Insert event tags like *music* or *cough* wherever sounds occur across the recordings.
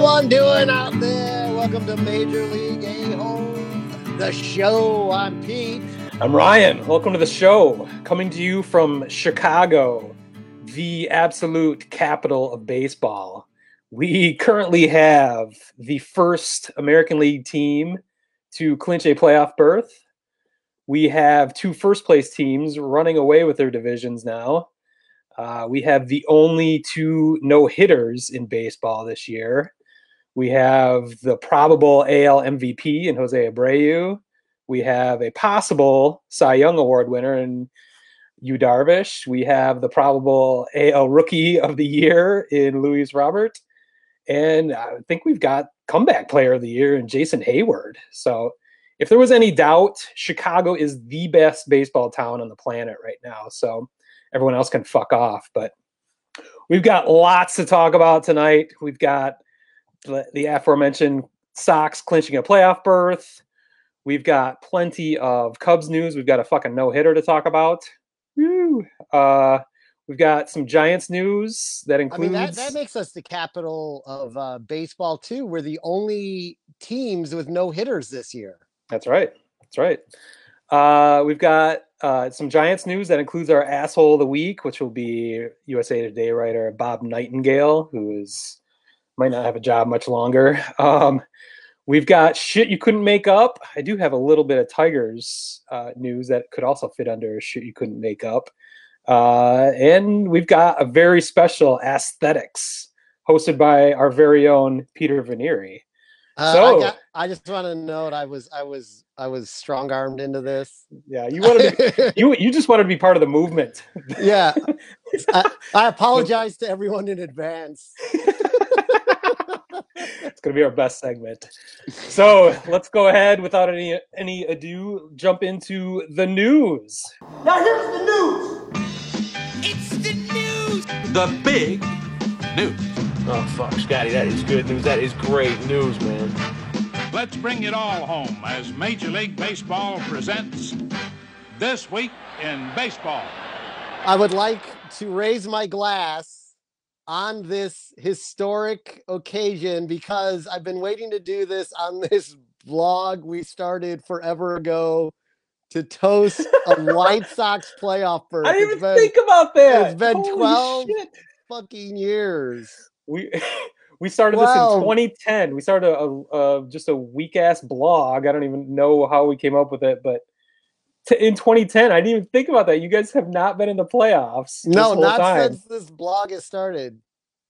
Everyone doing out there? Welcome to Major League A Holes, the show. I'm Pete. I'm Ryan. Welcome to the show. Coming to you from Chicago, the absolute capital of baseball. We currently have the first American League team to clinch a playoff berth. We have two first place teams running away with their divisions now. Uh, we have the only two no hitters in baseball this year. We have the probable AL MVP in Jose Abreu. We have a possible Cy Young Award winner in Yu Darvish. We have the probable AL Rookie of the Year in Luis Robert. And I think we've got comeback player of the year in Jason Heyward. So if there was any doubt, Chicago is the best baseball town on the planet right now. So everyone else can fuck off. But we've got lots to talk about tonight. We've got the aforementioned Sox clinching a playoff berth. We've got plenty of Cubs news. We've got a fucking no hitter to talk about. Woo. Uh, we've got some Giants news that includes. I mean, that, that makes us the capital of uh, baseball too. We're the only teams with no hitters this year. That's right. That's right. Uh, we've got uh, some Giants news that includes our asshole of the week, which will be USA Today writer Bob Nightingale, who is might not have a job much longer. Um, we've got shit you couldn't make up. I do have a little bit of Tigers uh, news that could also fit under shit you couldn't make up. Uh, and we've got a very special aesthetics hosted by our very own Peter Veneri. Uh, so I, got, I, just want to note I was I was I was strong armed into this. Yeah, you wanted to, be, *laughs* you you just wanted to be part of the movement. yeah, *laughs* I, I apologize to everyone in advance. *laughs* it's gonna be our best segment. So let's go ahead without any any ado, jump into the news. Now here's the news. It's the news. The big news. Oh, fuck, Scotty, that is good news. That is great news, man. Let's bring it all home as Major League Baseball presents This Week in Baseball. I would like to raise my glass on this historic occasion because I've been waiting to do this on *laughs* this blog we started forever ago to toast a White *laughs* Sox playoff berth. I didn't even been, think about that. It's been Holy 12 shit. fucking years we *laughs* we started this in 2010. We started a, a just a weak ass blog. I don't even know how we came up with it, but t- in 2010, I didn't even think about that. You guys have not been in the playoffs. No, not time. since this blog has started.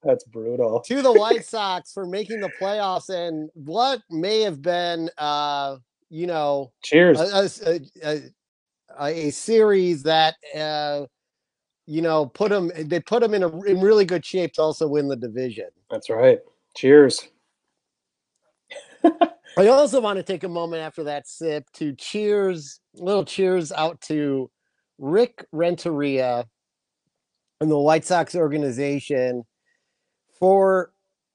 That's brutal. To the White *laughs* Sox for making the playoffs and what may have been, uh, you know, cheers, a, a, a, a series that. Uh, you know, put them they put them in a in really good shape to also win the division. That's right. Cheers. *laughs* I also want to take a moment after that sip to cheers, little cheers out to Rick Renteria and the White Sox organization for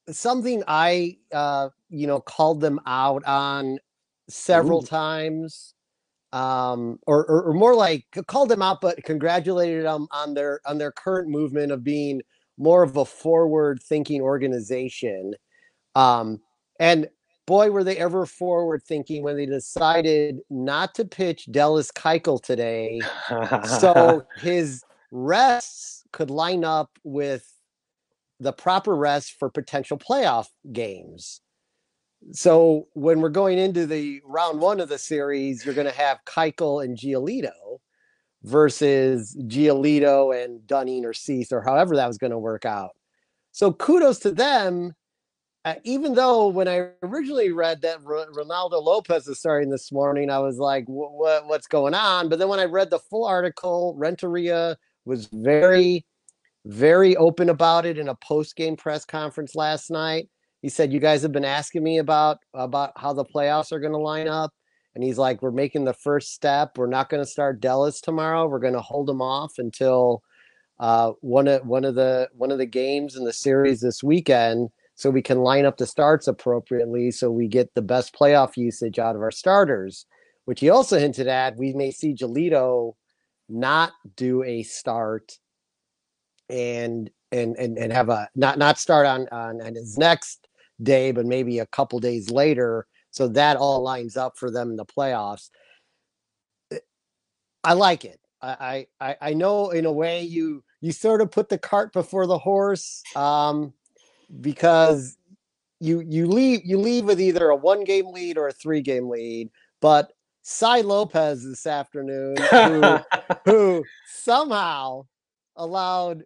something I, uh, you know, called them out on several Ooh. times um, or, or, or, more like called them out, but congratulated them on their on their current movement of being more of a forward thinking organization. Um, and boy, were they ever forward thinking when they decided not to pitch Dallas Keuchel today, so *laughs* his rests could line up with the proper rest for potential playoff games. So when we're going into the round one of the series, you're going to have Keuchel and Giolito versus Giolito and Dunning or Cease or however that was going to work out. So kudos to them. Uh, even though when I originally read that R- Reynaldo Lopez is starting this morning, I was like, what, what's going on? But then when I read the full article, Renteria was very, very open about it in a post game press conference last night. He said you guys have been asking me about about how the playoffs are going to line up. And he's like we're making the first step. We're not going to start Dallas tomorrow. We're going to hold them off until uh, one of one of the one of the games in the series this weekend so we can line up the starts appropriately so we get the best playoff usage out of our starters which he also hinted at we may see Giolito not do a start and and and and have a not not start on on, on his next day, but maybe a couple days later. So that all lines up for them in the playoffs. I like it. I I I know in a way you you sort of put the cart before the horse um, because you you leave you leave with either a one game lead or a three game lead. But Sai Lopez this afternoon, who, *laughs* who somehow allowed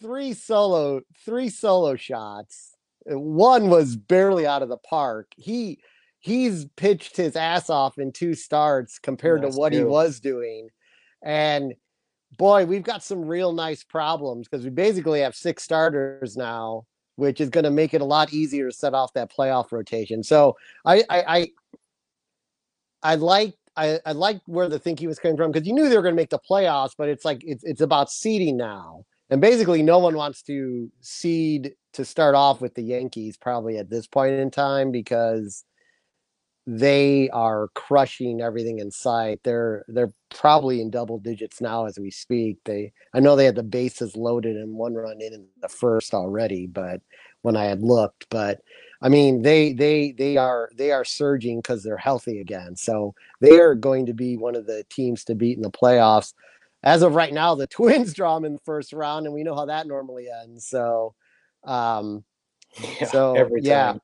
three solo three solo shots. One was barely out of the park. He he's pitched his ass off in two starts compared That's to what he was doing. And boy, we've got some real nice problems because we basically have six starters now, which is going to make it a lot easier to set off that playoff rotation. So I I I, I like I, I like where the thinking was coming from because you knew they were going to make the playoffs, but it's like it's it's about seeding now. And basically, no one wants to seed to start off with the Yankees probably at this point in time because they are crushing everything in sight. They're they're probably in double digits now as we speak. They I know they had the bases loaded and one run in in the first already, but when I had looked, but I mean they they they are they are surging because they're healthy again. So they are going to be one of the teams to beat in the playoffs. As of right now, the *laughs* Twins draw them in the first round, and we know how that normally ends. So, um, *laughs* Yeah, so yeah.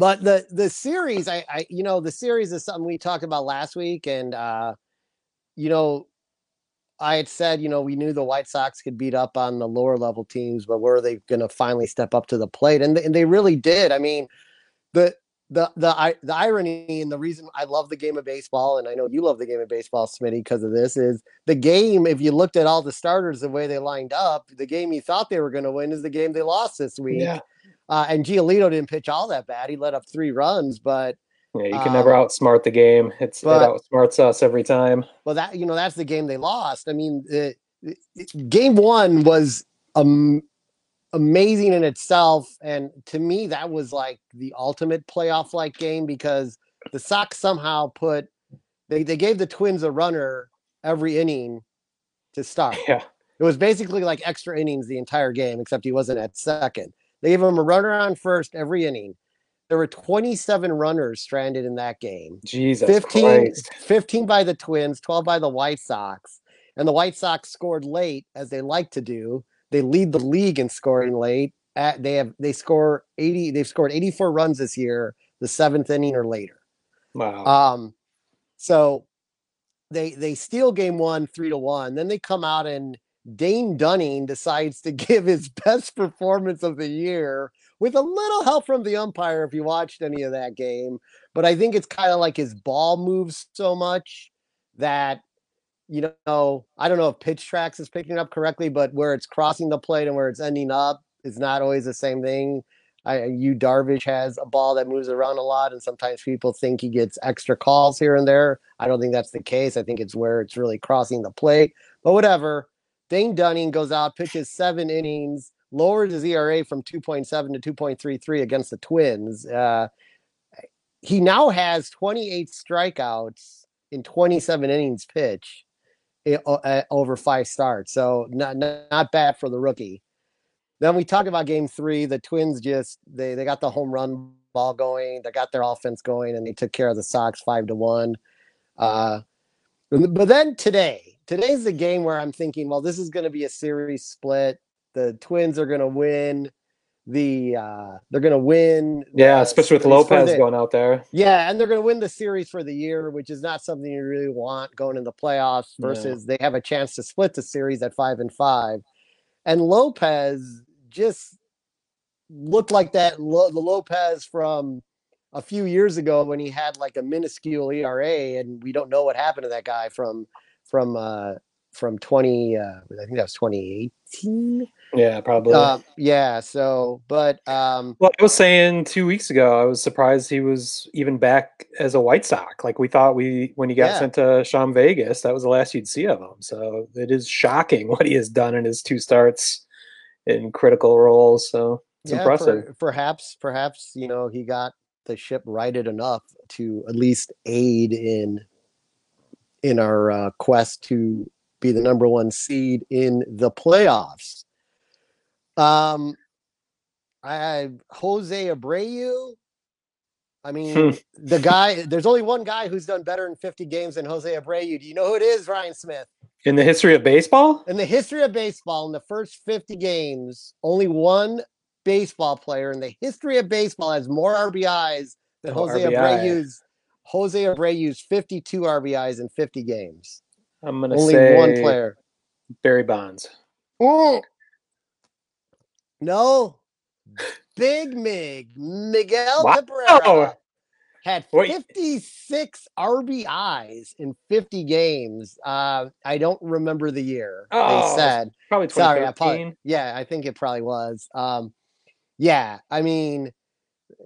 But the the series, I, I you know the series is something we talked about last week, and uh, you know, I had said you know we knew the White Sox could beat up on the lower level teams, but were they going to finally step up to the plate? And and they really did. I mean, the the the I, the irony and the reason I love the game of baseball, and I know you love the game of baseball, Smitty, because of this is the game. If you looked at all the starters the way they lined up, the game you thought they were going to win is the game they lost this week. Yeah. Uh, and Giolito didn't pitch all that bad. He let up three runs, but Yeah, you can never Um, outsmart the game. It's but- it outsmarts us every time. well, that you know that's the game they lost. I mean, it, it- game one was um, amazing in itself, and to me, that was like the ultimate playoff like game because the Sox somehow put they they gave the Twins a runner every inning to start. *laughs* Yeah. It was basically like extra innings the entire game, except he wasn't at second. They gave him a runner on first every inning. There were 27 runners stranded in that game. Jesus 15, Christ. 15 by the Twins, 12 by the White Sox. And the White Sox scored late, as they like to do. They lead the league in scoring late. At, they have they score 80, they've scored 84 runs this year, the seventh inning or later. Wow. Um, so they they steal game one three to one. Then they come out and Dane Dunning decides to *laughs* give his best performance of the year with a little help from the umpire if you watched any of that game. But I think it's kind of like his ball moves so much that you know, I don't know if pitch tracks is picking up correctly, but where it's crossing the plate and where it's ending up is not always the same thing. I Yu Darvish has a ball that moves around a lot, and sometimes people think he gets extra calls here and there. I don't think that's the case. I think it's where it's really crossing the plate. But whatever. Dane Dunning goes out, pitches seven innings, lowers his ERA from 2.7 to 2.33 against the Twins. Uh, he now has 28 strikeouts in 27 innings pitch i- o- uh, over five starts. So not, not not bad for the rookie. Then we talk about game three. The Twins just they they got the home run ball going. They got their offense going, and they took care of the Sox five to one. Uh, but then today, today's the game where I'm thinking, well, this is going to be a series split. The Twins are going to win. The uh, they're to win. yeah, especially with Lopez the- going out there. yeah, and they're to win the series for the year, which is not something you really want going in the playoffs. Versus they have a chance to split the series at five and five, and Lopez just looked like that. Lo- the Lopez from a few years ago when he had like a minuscule ERA, and we don't know what happened to that guy from from uh, from twenty. Uh, I think that was twenty eighteen. Yeah, probably. Uh, yeah. So, but um, well, I was saying two weeks ago, I was surprised he was even back as a White Sox. Like we thought we when he got Yeah. sent to Sean Vegas, that was the last you'd see of him. So it is shocking *laughs* what he has done in his two starts in critical roles. So it's yeah, impressive. per- perhaps, perhaps you know he got the ship righted enough to at least aid in in our uh, quest to be the number one seed in the playoffs. Um, I Jose Abreu. I mean, Hmm. the guy. There's only one guy who's done better in 50 games than Jose Abreu. Do you know who it is, Ryan Smith? In the history of baseball? In the history of baseball, in the first 50 games, only one baseball player in the history of baseball has more RBIs than Oh, Jose RBI. Abreu's. Jose Abreu's 52 RBIs in 50 games. I'm gonna Only say one player. Barry Bonds. Mm. No. Big Mig, Miguel Wow. Cabrera had Wait. 56 RBIs in 50 games. Uh, I don't remember the year. Oh, they said. Probably Sorry, I 2013. probably, yeah, I think it probably was. Um, yeah, I mean,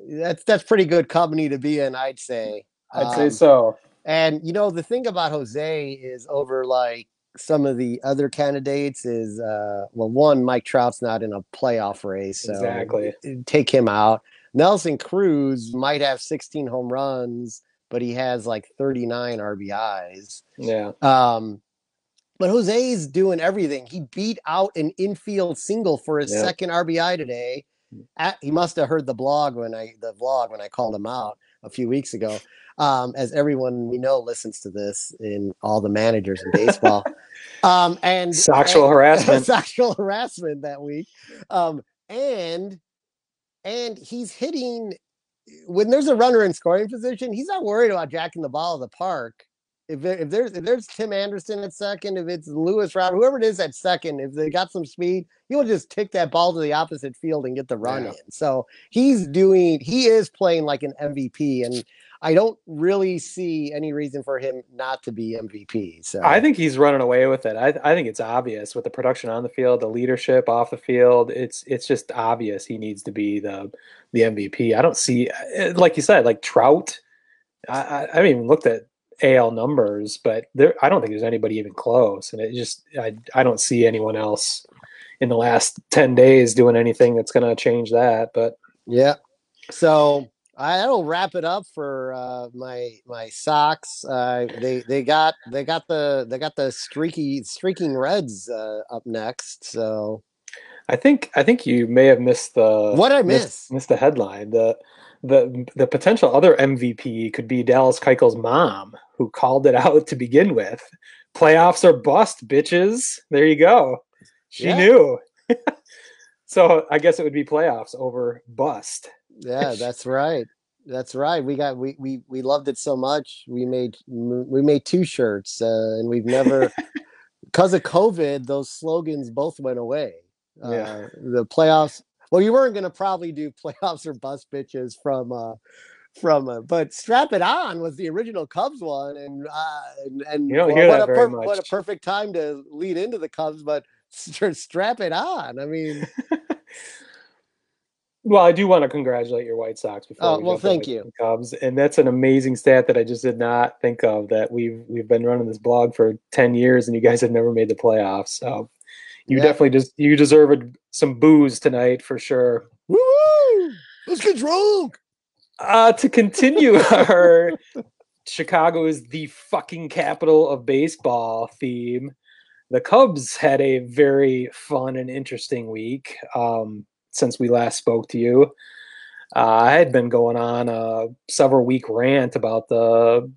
that's that's pretty good company to be in, I'd say. I'd say Um, so. And you know, the thing about Jose is over like some of the other candidates is uh well, one, Mike Trout's not in a playoff race, so Exactly. take him out. Nelson Cruz might have 16 home runs, but he has like 39 RBIs. Yeah. Um, but Jose's doing everything. He beat out an infield single for his Yeah. second RBI today. At, he must have heard the blog when I the vlog when I called him out a few weeks ago. Um, as everyone we know listens to this in all the managers in baseball. *laughs* um, and Sexual and- *laughs* harassment. sexual harassment that week. Um, and and he's hitting when there's a runner in scoring position, he's not worried about jacking the ball of the park. If, there, if there's if there's Tim Anderson at second, if it's Luis Robert, whoever it is at second, if they got some speed, he will just kick that ball to the opposite field and get the run Yeah. in. So he's doing he is playing like an MVP, and I don't really see any reason for him not to be MVP. So I think he's running away with it. I, I think it's obvious with the production on the field, the leadership off the field. It's it's just obvious he needs to be the the MVP. I don't see, eh, like you said, like Trout. I, I I haven't even looked at AL numbers, but there I don't think there's anybody even close. And it just I I don't see anyone else in the last ten days doing anything that's going to change that. But Yeah. So I- that'll wrap it up for uh, my my Sox. Uh, they they got they got the they got the streaky streaking Reds uh, up next. So I think I think you may have missed the What I missed- miss? Missed the headline. The the the potential other MVP could be Dallas Keuchel's mom, who called it out to begin with. Playoffs are bust, bitches. There you go. She Yeah. knew. *laughs* so I guess it would be playoffs over bust. Yeah, that's right. That's right. We got we we we loved it so much. We made we made two shirts, uh, and we've never *laughs* because of COVID. Those slogans both went away. Uh, Yeah. the playoffs. Well, you weren't going to probably do *laughs* playoffs or bust bitches from uh from uh, but strap it on was the original Cubs one, and uh, and, and You don't well, hear what that a very what a perfect time to lead into the Cubs, but *laughs* st- strap it on. I mean, Well, I do want to congratulate your White Sox before. Oh, we well, thank you. Cubs, and that's an amazing stat that I just did not think of. That we've we've been running this blog for ten years, and you guys have never made the playoffs. So you Yeah. definitely just you deserve a, some booze tonight for sure. woo! Let's get drunk. Uh, to continue *laughs* our Chicago is the fucking capital of baseball theme, the Cubs had a very fun and interesting week um, since we last spoke to you. Uh, I had been going on a several week rant about the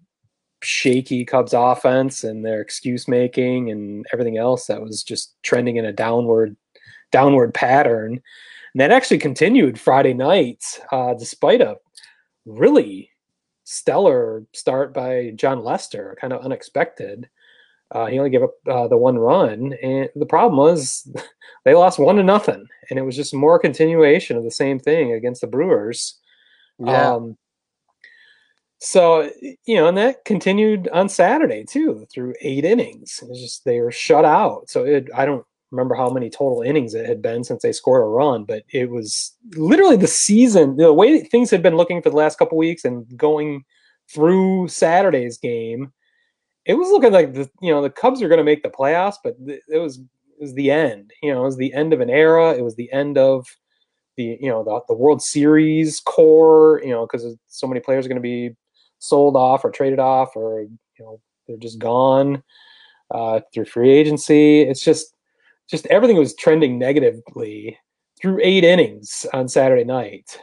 shaky Cubs offense and their excuse making and everything else that was just trending in a downward downward pattern. And that actually continued Friday night, uh, despite a really stellar start by Jon Lester, kind of unexpected. Uh, he only gave up uh, the one run, and the problem was *laughs* they lost one to nothing, and it was just more continuation of the same thing against the Brewers. Yeah. Um, so you know, and that continued on Saturday too, through eight innings. It was just they were shut out. So it, I don't remember how many total innings it had been since they scored a run, but it was literally the season. The way things had been looking for the last couple weeks and going through Saturday's game, it was looking like the you know the Cubs are going to make the playoffs, but th- it was it was the end. You know, it was the end of an era. It was the end of the you know the, the World Series core. You know, because so many players are going to be sold off or traded off, or you know they're just gone uh, through free agency. It's just just everything was trending negatively through eight innings on Saturday night.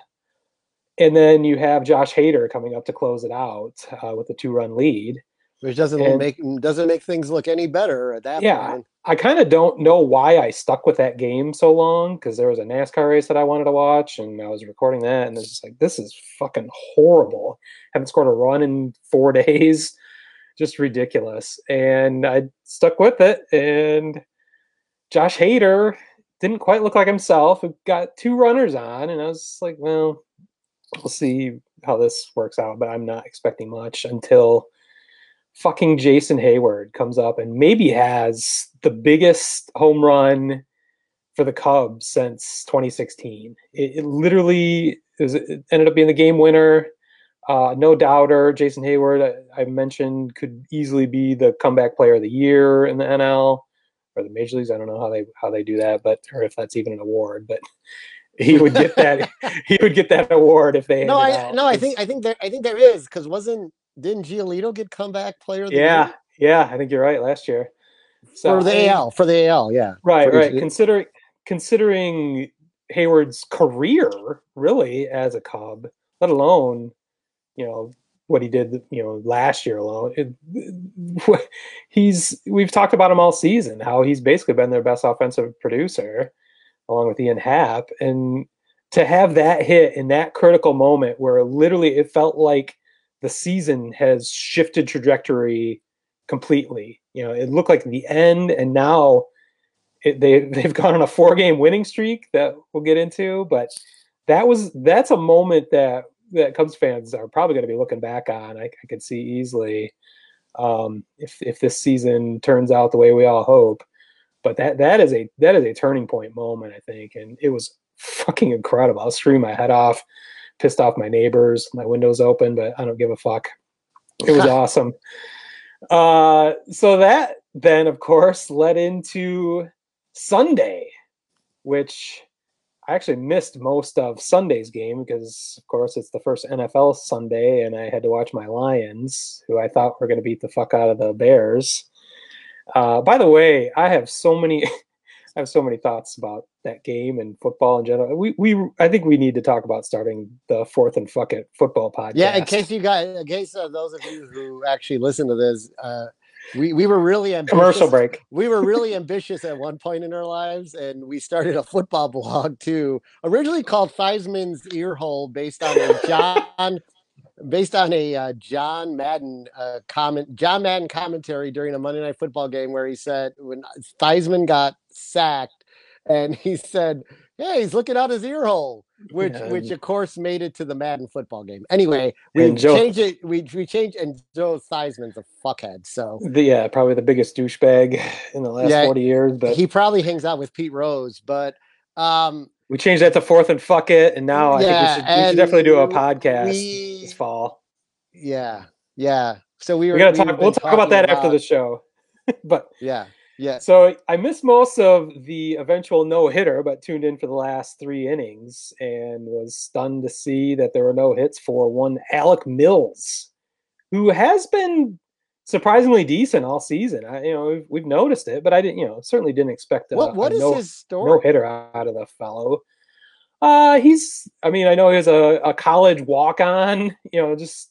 And then you have Josh Hader coming up to close it out uh, with a two-run lead. Which doesn't And- make doesn't make things look any better at that Yeah. point. I kind of don't know why I stuck with that game so long because there was a NASCAR race that I wanted to watch and I was recording that and it's just like this is fucking horrible. Haven't scored a run in four *laughs* days, just ridiculous. And I stuck with it. And Josh Hader didn't quite look like himself. He got two runners on, and I was just like, well, we'll see how this works out. But I'm not expecting much until fucking Jason Heyward comes up and maybe has the biggest home run for the Cubs since 2016. It, it literally is, it ended up being the game winner. Uh, no doubter. Jason Heyward, I, I mentioned, could easily be the comeback player of the year in the NL or the major leagues. I don't know how they how they do that, but or if that's even an award. But *laughs* he would get that *laughs* he would get that award if they No, I out. no, I think I think there I think there is because wasn't didn't Giolito get comeback player of the yeah year? yeah I think you're right last year. So for the AL for the AL, yeah. Right, For right. his- Considering considering Heyward's career, really as a Cub, let alone you know what he did, you know, last year alone. It, *laughs* he's we've talked about him all season. How he's basically been their best offensive producer, along with Ian Happ, and to have that hit in that critical moment where literally it felt like the season has shifted trajectory completely. You know, it looked like the end, and now it, they *laughs* they've gone on a four game winning streak that we'll get into. But that was that's a moment that that Cubs fans are probably going to be looking back on. I, I could see easily um, if if this season turns out the way we all hope. But that that is a that is a turning point moment, I think, and it was fucking incredible. I was screaming my head off, pissed off my neighbors, my windows open, but I don't give a fuck. It was *laughs* awesome. Uh, so that then, of course, led into Sunday, which I actually missed most of Sunday's game because, of course, it's the first NFL Sunday, and I had to watch my Lions, who I thought were going to beat the fuck out of the Bears. Uh, by the way, I have so many, *laughs* I have so many thoughts about that game and football in general. We, we, I think we need to talk about starting the fourth and fuck it football podcast. Yeah, in case you guys, in case uh, those of you who actually listen to this, uh, we we were really ambitious. commercial break. We were really ambitious at one point in our lives, and we started a football *laughs* blog too. Originally called Theismann's Earhole, based on a John, based on a uh, John Madden uh, comment, John Madden commentary during a Monday Night Football game, where he said when Theismann got sacked, and he said, "Hey, he's looking out his ear hole," which Yeah, which of course made it to the Madden football game. Anyway, we Joe- changed it. We we changed, and Joe Theismann's a fuckhead, so. The, yeah, probably the biggest douchebag in the last Yeah, 40 years, but he probably hangs out with Pete Rose, but um we changed that to fourth and fuck it. And now Yeah, I think we should, we should definitely do a podcast we- this fall. yeah, yeah. So we were We gotta we've talk. We'll talk about that after the show. *laughs* but yeah, yeah. so I missed most of the eventual no hitter, but tuned in for the last three innings and was stunned to see that there were no hits for one Alec Mills, who has been surprisingly decent all season. I, you know, we've, we've noticed it, but I didn't, you know, certainly didn't expect a, What what a is no, his no hitter out of the fellow. Uh, he's. I mean, I know he was a, a college walk on. You know, just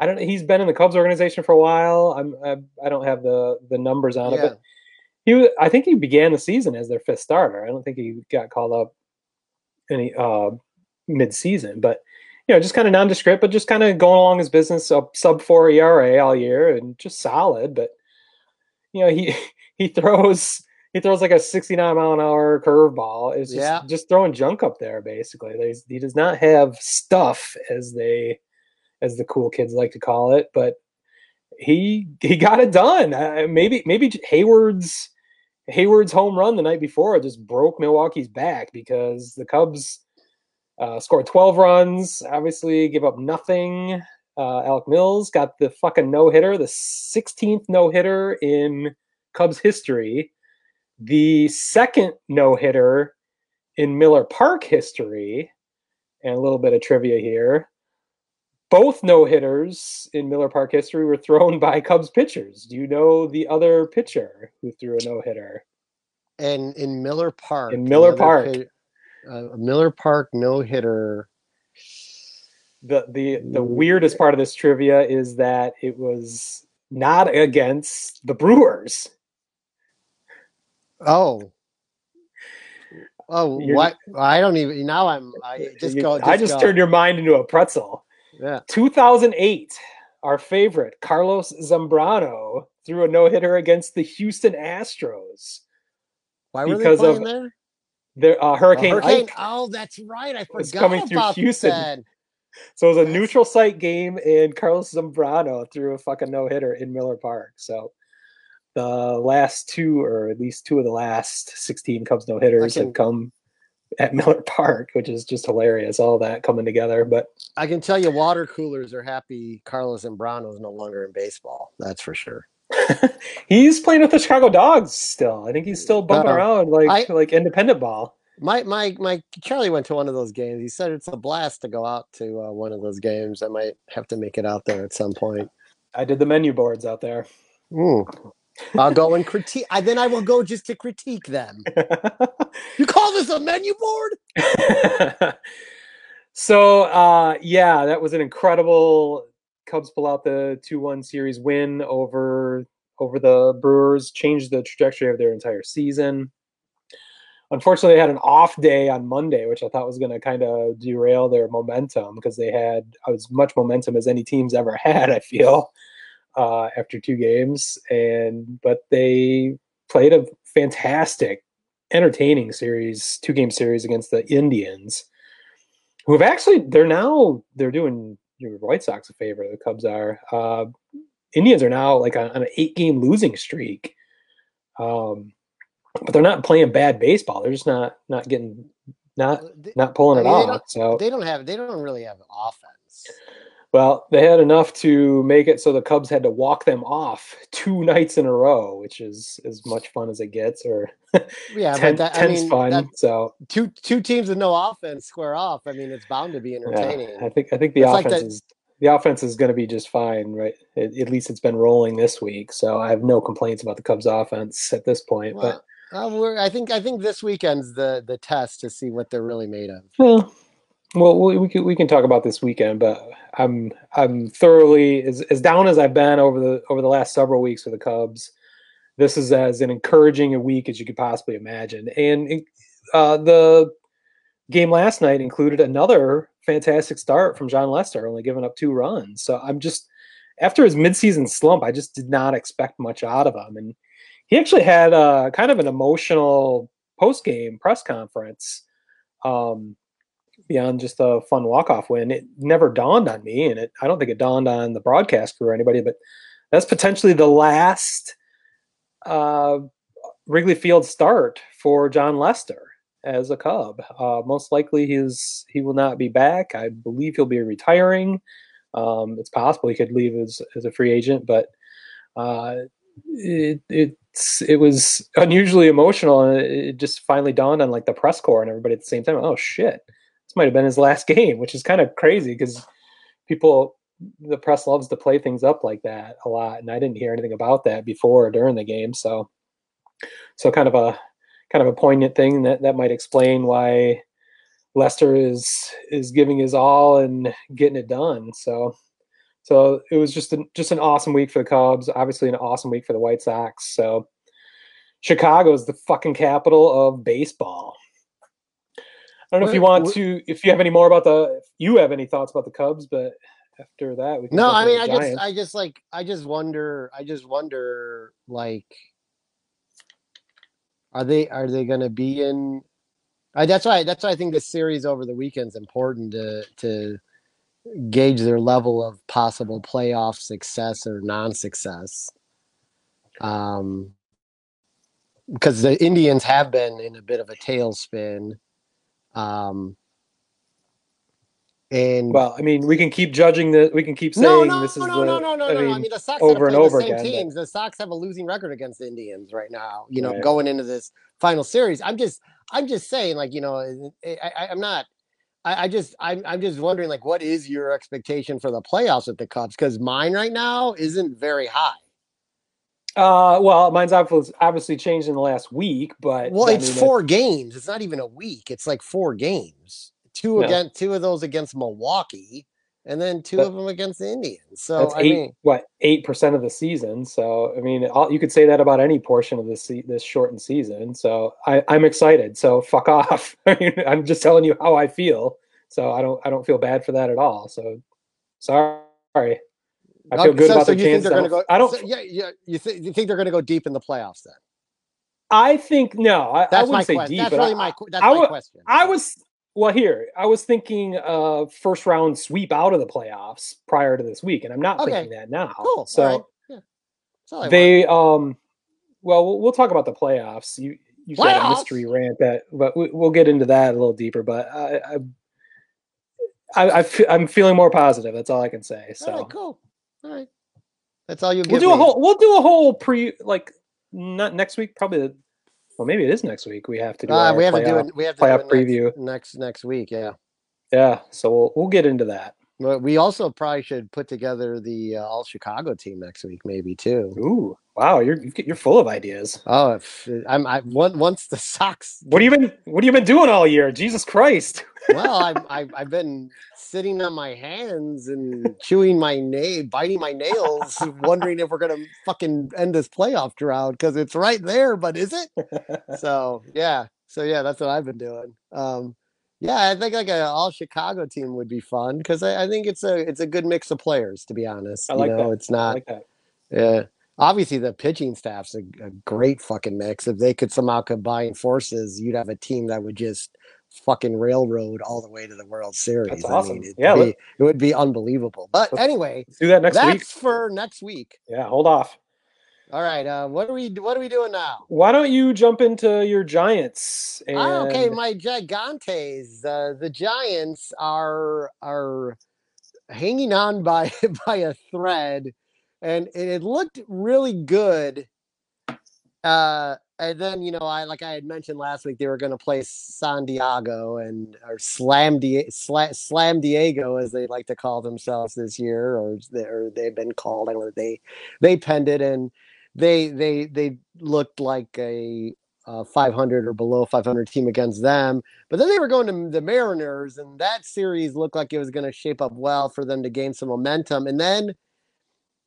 I don't. He's been in the Cubs organization for a while. I'm. I, I don't have the the numbers on it, but he. wa- I think he began the season as their fifth starter. I don't think he got called up any uh mid season, but you know, just kind of nondescript, but just kind of going along his business, a sub four ERA all year, and just solid. But you know, he *laughs* he throws he throws like a 69 mile an hour curveball. It's just, Yeah. just throwing junk up there, basically. There's, he does not have stuff as they as the cool kids like to call it, but he he got it done. Uh, maybe maybe Heyward's Heyward's home run the night before just broke Milwaukee's back because the Cubs uh, scored 12 runs, obviously give up nothing. Uh, Alec Mills got the fucking no hitter, the 16th no hitter in Cubs history, the second no hitter in Miller Park history, and a little bit of trivia here. Both no hitters in Miller Park history were thrown by Cubs pitchers. Do you know the other pitcher who threw a no hitter? And in Miller Park. In Miller Park. A Miller Park no hitter. The the the mm. weirdest part of this trivia is that it was not against the Brewers. Oh. Oh, You're- what? I don't even. Now I'm. I just You- go. Just I just go. turned your mind into a pretzel. Yeah. 2008, our favorite, Carlos Zambrano, threw a no hitter against the Houston Astros. Why were because they of playing there? Uh, Oh, Hurricane, Hurricane. Ike. Oh, that's right. I forgot coming through Houston. that. *laughs* So it was a neutral site game, and Carlos Zambrano threw a fucking no hitter in Miller Park. So the last two, or at least two of the last 16 Cubs no hitters have come at *laughs* Miller Park, which is just hilarious. All that coming together. But I can tell you, water coolers are happy. Carlos Zambrano is no longer in baseball. That's for sure. *laughs* he's playing with the Chicago Dogs still. I think he's still bumping Uh, around like I- like independent ball. My my my Charlie went to one of those games. He said it's a blast to go out to uh, one of those games. I might have to make it out there at some point. I did the menu boards out there. Hmm. I'll go and critique. I, then I will go just to critique them. *laughs* You call this a menu board? *laughs* so uh yeah, that was an incredible Cubs pull out the 2-1 series win over over the Brewers, change the trajectory of their entire season. Unfortunately, they had an off day on Monday, which I thought was going to kind of derail their momentum because they had as much momentum as any team's ever *laughs* had. I feel uh, after two games, and but they played a fantastic, entertaining series, two game series against the Indians, who have actually they're now they're doing your White Sox a favor. The Cubs are. Uh, Indians are now like on, on an eight game losing streak. Um, but they're not playing bad baseball. They're just not not getting not not pulling I it mean, they off. So they don't have. They don't really have offense. Well, they had enough to make it so the Cubs had to walk them off *laughs* two nights in a row, which is as much fun as it gets, or *laughs* Yeah, ten, but that, I mean, fun. that, so two two teams with no offense square off. I mean, it's bound to be yeah, entertaining. I think I think the It's like offense that- is the offense is going to be just fine, right? At, at least it's been rolling this week, so I have no complaints about the Cubs' offense at this point. Well, uh, we're, I think I think this weekend's the the test to see what they're really made of. Well, well, we can we can talk about this weekend, but I'm I'm thoroughly as as down as I've been over the over the last several weeks for the Cubs. This is as an encouraging a week as you could possibly imagine, and uh, the game last night included another fantastic start from Jon Lester, only giving up two runs. So I'm just after his midseason slump, I just did not expect much out of him, and he actually had a, kind of an emotional post game press conference. Um, beyond just a fun walk-off win. It never dawned on me, and it I don't think it dawned on the broadcast crew or anybody, but that's potentially the last uh, Wrigley Field start for Jon Lester as a Cub. Uh, most likely, he's he will not be back. I believe he'll be retiring. Um, it's possible he could leave as as a free agent, but uh, it it's it was unusually emotional, and it, it just finally dawned on like the press corps and everybody at the same time. Oh shit! This might have been his last *laughs* game, which is kind of crazy because people, the press loves to play things up like that a lot, and I didn't hear anything about that before or during the game. So, so kind of a kind of a poignant thing that that might explain why Lester is is giving his all and getting it done. So, so it was just an, just an awesome week for the Cubs. Obviously, an awesome week for the White Sox. So, Chicago is the fucking capital of baseball. I don't know if you want to, if you have any more about the, if you have any thoughts about the Cubs, but after that, we can. No, I mean, I just, I just like, I just wonder, I just wonder, like, are they, are they going to be in? I, that's why, that's why I think this series over the weekend's important to, to gauge their level of possible playoff success or non-success. Um, because the Indians have been in a bit of a tailspin. Um, and well, I mean, we can keep judging the, we can keep saying no, no, this is no, the, no, no, no, I no. I mean, the Sox over and over the same again, but- teams. The Sox have a losing record against the Indians right now. You know, Right. going into this final series. I'm just, I'm just saying, like, you know, I, I, I'm not. I, I just, I'm, I'm just wondering, like, what is your expectation for the playoffs with the Cubs? Because mine right now isn't very high. Uh, well, mine's obviously changed in the last week, but Well, I it's mean, four games. It's not even a week. It's like four games. Two Yeah. against two of those against Milwaukee, and then two That- of them against the Indians. So That's I eight, mean, what eight percent of the season. So I mean, all, you could say that about any portion of this this shortened season. So I, I'm excited. So fuck *laughs* off. I mean, I'm just telling you how I feel. So I don't I don't feel bad for that at all. So sorry. I feel okay, good so, about so the you think they're I going to don't- go? I don't. so, yeah, yeah. You think you think they're going to go deep in the playoffs? Then I think no. I, I that's my wouldn't say question. deep. That's really I, my that's I my would- question. I was well here. I was thinking uh first round sweep out of the playoffs prior to this week, and I'm not Okay. thinking that now. cool. So all right. yeah. That's want. they um well we'll, we'll talk about the playoffs you you've got a mystery rant that but we, we'll get into that a little deeper but i i I, I fe- I'm feeling more positive. That's all I can say. So all right, cool. All right, that's all you we'll give do a whole we'll do a whole pre like not next week probably. The, well, maybe it is next week. We have to do. Uh, our we have to do it. We have to do playoff it next, preview. next next week. Yeah. Yeah, so we'll we'll get into that. But we also probably should put together the uh, all Chicago team next week, maybe too. Ooh, wow, you're you're full of ideas. Oh, if, I'm. I once once the Sox. What have you been What have you been doing all year? Jesus Christ! well, I've, *laughs* I've I've been sitting on my hands and chewing my nail, biting my nails, wondering if we're gonna fucking end this playoff drought because it's right there. But is it? *laughs* So yeah, so yeah, that's what I've been doing. Um, yeah, I think like a all Chicago team would be fun because I, I think it's a it's a good mix of players. To be honest, I like you know, that. it's I not. like. Yeah. Obviously, the pitching staff's a, a great fucking mix. If they could somehow combine forces, you'd have a team that would just fucking railroad all the way to the World Series. That's I awesome. mean, it'd Yeah, be, it would be unbelievable. But Let's- anyway, Let's do that next week. that's week. for next week. Yeah, hold off. All right. Uh, what are we What are we doing now? Why don't you jump into your Giants? And Ah, okay, my Gigantes. Uh, the Giants are are hanging on by *laughs* by a thread, and it, it looked really good. Uh, and then you know, I like I had mentioned last week, they were going to play San Diego and or Slam Di- Sla, Slam Diego as they like to call themselves this year, or they or they've been called. I don't know. They they penned it, and they they they looked like a uh, 500 or below 500 team against them. But then they were going to the Mariners, and that series looked like it was going to shape up well for them to gain some momentum. And then,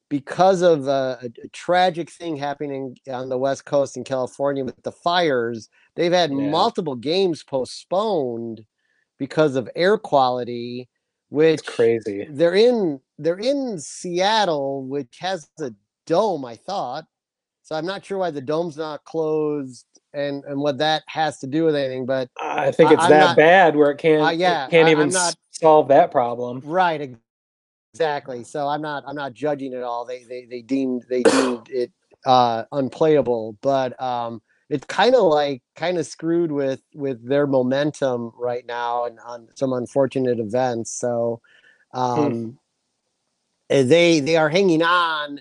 because of uh, a, a tragic thing happening on the West Coast in California with the fires, they've had Yeah. multiple games postponed because of air quality, which It's crazy. they're in they're in Seattle, which has a dome, I thought. So I'm not sure why the dome's not closed and and what that has to do with anything, but I think it's I'm that not- bad where it can't. Uh, it can't I- even not- solve that problem. right exactly. So I'm not I'm not judging at all. They they they deemed they deemed it uh unplayable, but um it's kind of like kind of screwed with with their momentum right now and on some unfortunate events. So um eh, they they are hanging on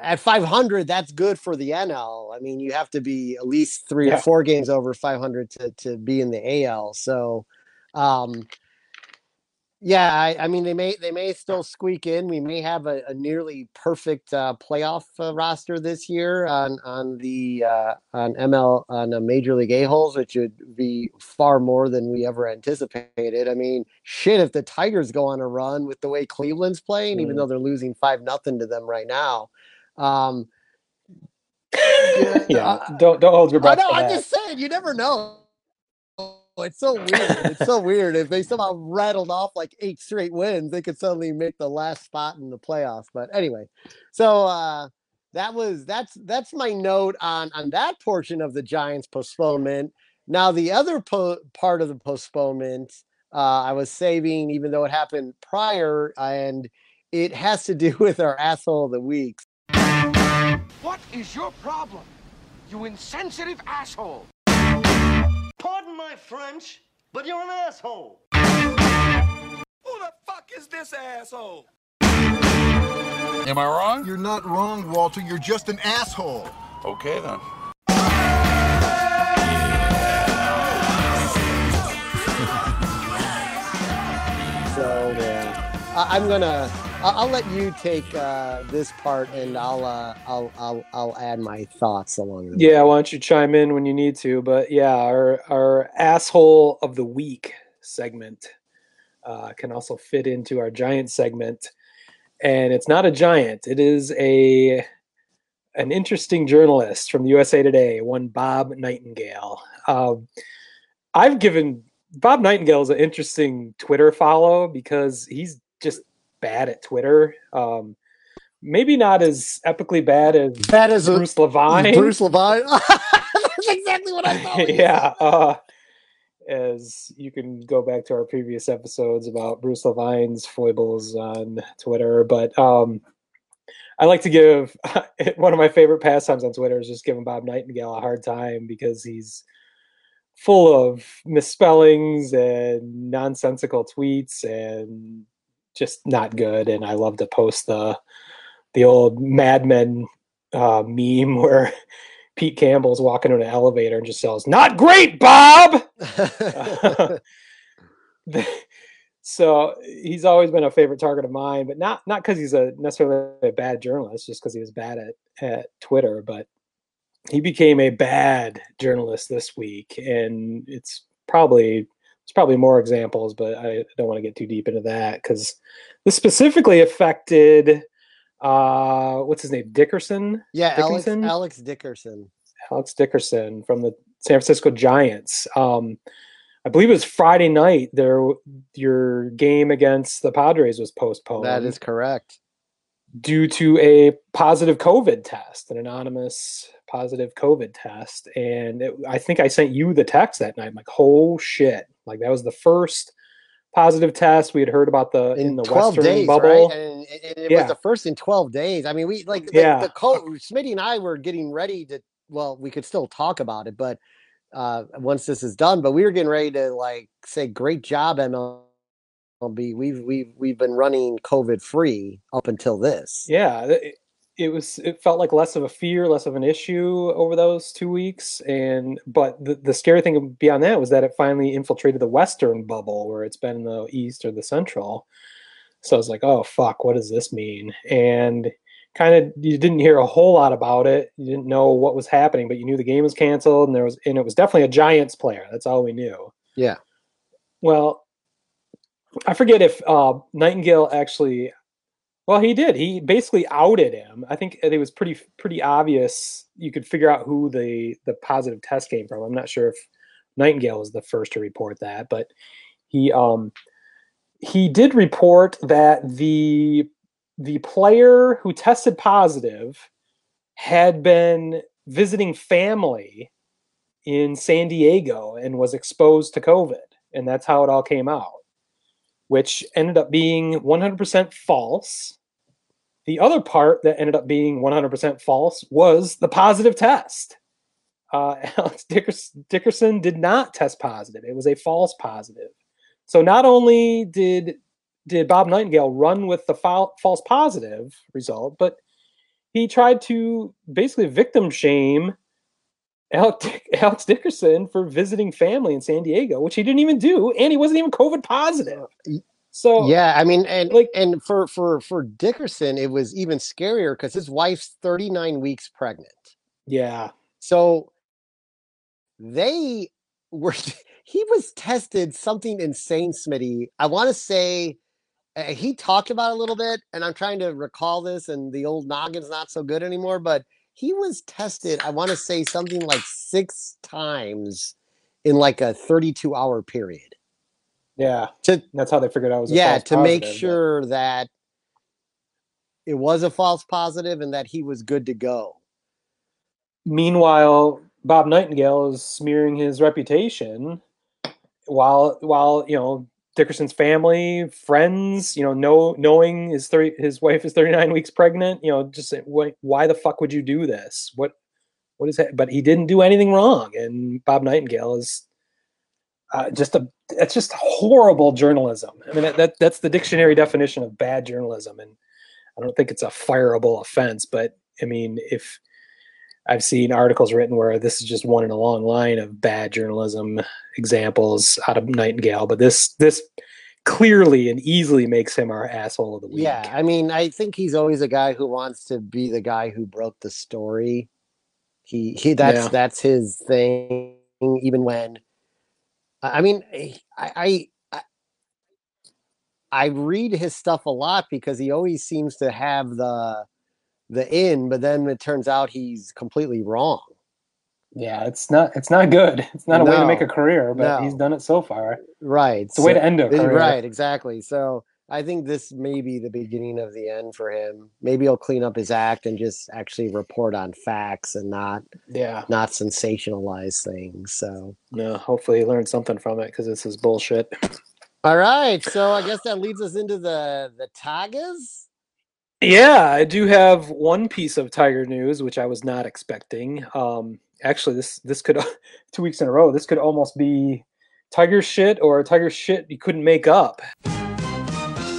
at 500 that's good for the NL. I mean, you have to be at least 3 Yeah. or 4 games over 500 to to be in the AL. So um yeah, I, I mean they may they may still squeak in. We may have a, a nearly perfect uh, playoff uh, roster this year on on the uh, on ML on uh, Major League A holes, which would be far more than we ever anticipated. I mean, shit, if the Tigers go on a run with the way Cleveland's playing, even Mm. though they're losing five nothing to them right now. Um, *laughs* yeah, uh, don't don't hold your I breath. know. I'm just saying. You never know. It's so weird. it's so weird. If they somehow rattled off like eight straight wins, they could suddenly make the last spot in the playoffs. But anyway, so uh, that was that's that's my note on on that portion of the Giants postponement. Now the other po- part of the postponement, uh, I was saving, even though it happened prior, and it has to do *laughs* with our asshole of the week. What is your problem? You insensitive asshole. Pardon my French, but you're an asshole. Who the fuck is this asshole? Am I wrong? You're not wrong, Walter. You're just an asshole. Okay then. So yeah, I, I'm gonna I'll, let you take uh, this part, and I'll, uh, I'll I'll I'll add my thoughts along the way. Yeah, why don't you chime in when you need to? But yeah, our our asshole of the week segment uh, can also fit into our giant segment, and it's not a giant. It is a an interesting journalist from the USA Today, one Bob Nightingale. Um, I've given Bob Nightingale is an interesting Twitter follow because he's just bad at Twitter. Um, maybe not as epically bad as That is a- Bruce Levine. Bruce Levine. *laughs* That's exactly what I thought. *laughs* yeah. Uh, as you can go back to our previous episodes about Bruce Levine's foibles on Twitter, but um, I like to give *laughs* one of my favorite pastimes on Twitter is just giving Bob Nightingale a hard time because he's full of misspellings and nonsensical tweets and just not good. And I love to post the the old Mad Men uh, meme *laughs* where Pete Campbell's walking in an elevator and just says, "Not great, Bob." *laughs* *laughs* so he's always been a favorite target of mine, but not not because he's a necessarily a bad journalist, just because he was bad at at Twitter. But he became a bad journalist this week, and it's probably it's probably more examples, but I don't want to get too deep into that because this specifically affected uh what's his name Dickerson yeah, Alex, Alex Dickerson. Alex Dickerson from the San Francisco Giants. Um, I believe it was Friday night. There, your game against the Padres was postponed. That is correct. due to a positive COVID test, an anonymous positive COVID test, and it, I think I sent you the text that night. I'm like, oh shit! Like that was the first positive test we had heard about the in, In the 12 Western days, bubble. right? And, and it Yeah. was the first in 12 days. I mean, we like the, Yeah. the Smitty and I were getting ready to, well, we could still talk about it, but uh, once this is done, but we were getting ready to like say, great job, MLB. We've, we've, we've been running COVID free up until this. yeah it, it was it felt like less of a fear less of an issue over those two weeks. And but the, the scary thing beyond that was that it finally infiltrated the western bubble where it's been in the east or the central. So i was like oh fuck what does this mean? And kind of you didn't hear a whole lot about it. You didn't know what was happening but you knew the game was canceled and there was and it was definitely a giants player. That's all we knew. Yeah. well i forget if uh, nightingale actually well, he did. He basically outed him. I think it was pretty pretty obvious. You could figure out who the the positive test came from. I'm not sure if Nightingale was the first to report that, but he um he did report that the the player who tested positive had been visiting family in San Diego and was exposed to COVID, and that's how it all came out which ended up being 100% false. The other part that ended up being 100% false was the positive test. Uh, *laughs* Alex Dickerson, did not test positive; it was a false positive. So not only did did Bob Nightingale run with the fal- false positive result, but he tried to basically victim shame Alex, Alex Dickerson for visiting family in San Diego, which he didn't even do, and he wasn't even COVID positive. So Yeah, I mean, and like- and for for for Dickerson, it was even scarier because his wife's 39 weeks pregnant. yeah, So they were *laughs* he was tested something insane, Smitty. I want to say uh, he talked about it a little bit, and I'm trying to recall this, and the old noggin's not so good anymore, but he was tested, I want to say something like six times in like a 32 hour period. yeah, To that's how they figured out was. A yeah, to make positive, but- sure that it was a false positive and that he was good to go. Meanwhile, Bob Nightingale is smearing his reputation, while while you know Dickerson's family, friends, you know, know knowing his thirty his wife is thirty nine weeks pregnant, you know, just why, why the fuck would you do this? What what is that? But he didn't do anything wrong, and Bob Nightingale is uh, just a it's just horrible journalism. I mean, that, that that's the dictionary definition of bad journalism, and I don't think it's a fireable offense. But I mean, if I've seen articles written where this is just one in a long line of bad journalism examples out of Nightingale, but this this clearly and easily makes him our asshole of the week. Yeah, I mean, I think he's always a guy who wants to be the guy who broke the story. He he that's Yeah. that's his thing. Even when, I I mean, eh, I I I, I read his stuff a lot because he always seems to have the the in, but then it turns out he's completely wrong. Yeah, it's not it's not good. *laughs* It's not a way to make a career, but no. he's done it so far. Right. It's a way to end a career. Right, exactly. So I think this may be the beginning of the end for him. Maybe he'll clean up his act and just actually report on facts and not Yeah. not sensationalize things. So No, hopefully he learned something from it because this is bullshit. all right. So I guess that leads us into the the Tigers. Yeah, I do have one piece of Tiger news which I was not expecting. Um, actually, this this could *laughs* two weeks in a row. This could almost be Tiger shit or Tiger shit you couldn't make up.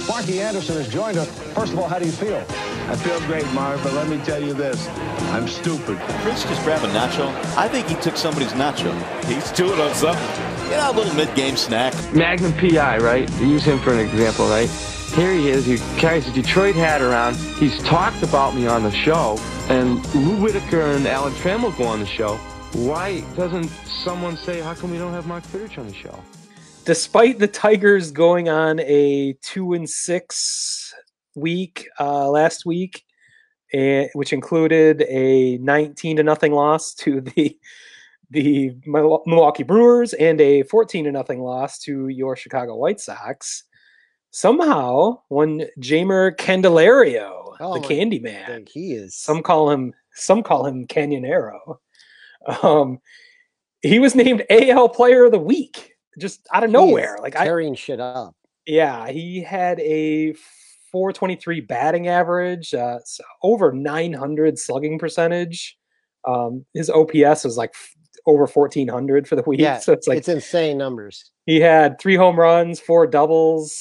Marky Anderson has joined us. First of all, how do you feel? I feel great, Marv, but let me tell you this. I'm stupid. Chris just grabbed a nacho. I think he took somebody's nacho. He's chewing on something. You know, a little mid-game snack. Magnum PI, right? They use him for an example, right? Here he is. He carries a Detroit hat around. He's talked about me on the show, and Lou Whitaker and Alan Trammell go on the show. Why doesn't someone say, how come we don't have Mark Fidrych on the show? Despite the Tigers going on a two and six week uh, last week, eh, which included a 19 to nothing loss to *laughs* the the Milwaukee Brewers and a 14 to nothing loss to your Chicago White Sox. Somehow, one Jeimer Candelario, Oh the Candy Man. He is some call him some call him Canyonero. Um, he was named AL Player of the Week just out of nowhere. Like I, shit up. yeah, he had a 423 batting average, uh, over 900 slugging percentage. Um, his OPS was like f- over 1400 for the week. Yeah, *laughs* so it's like it's insane numbers. he had three home runs, four doubles,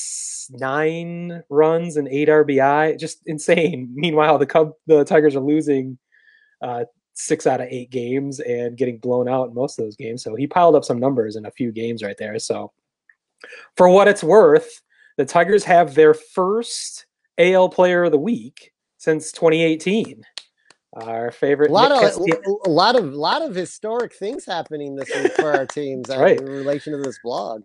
nine runs, and eight RBI. Just insane. *laughs* Meanwhile, the Cub, the Tigers are losing uh, six out of eight games and getting blown out in most of those games. So he piled up some numbers in a few games right there. So for what it's worth, the Tigers have their first AL Player of the Week since 2018. Our favorite A lot Nick of Castillo- a lot of lot of historic things happening this week for our teams *laughs* right. in relation to this blog.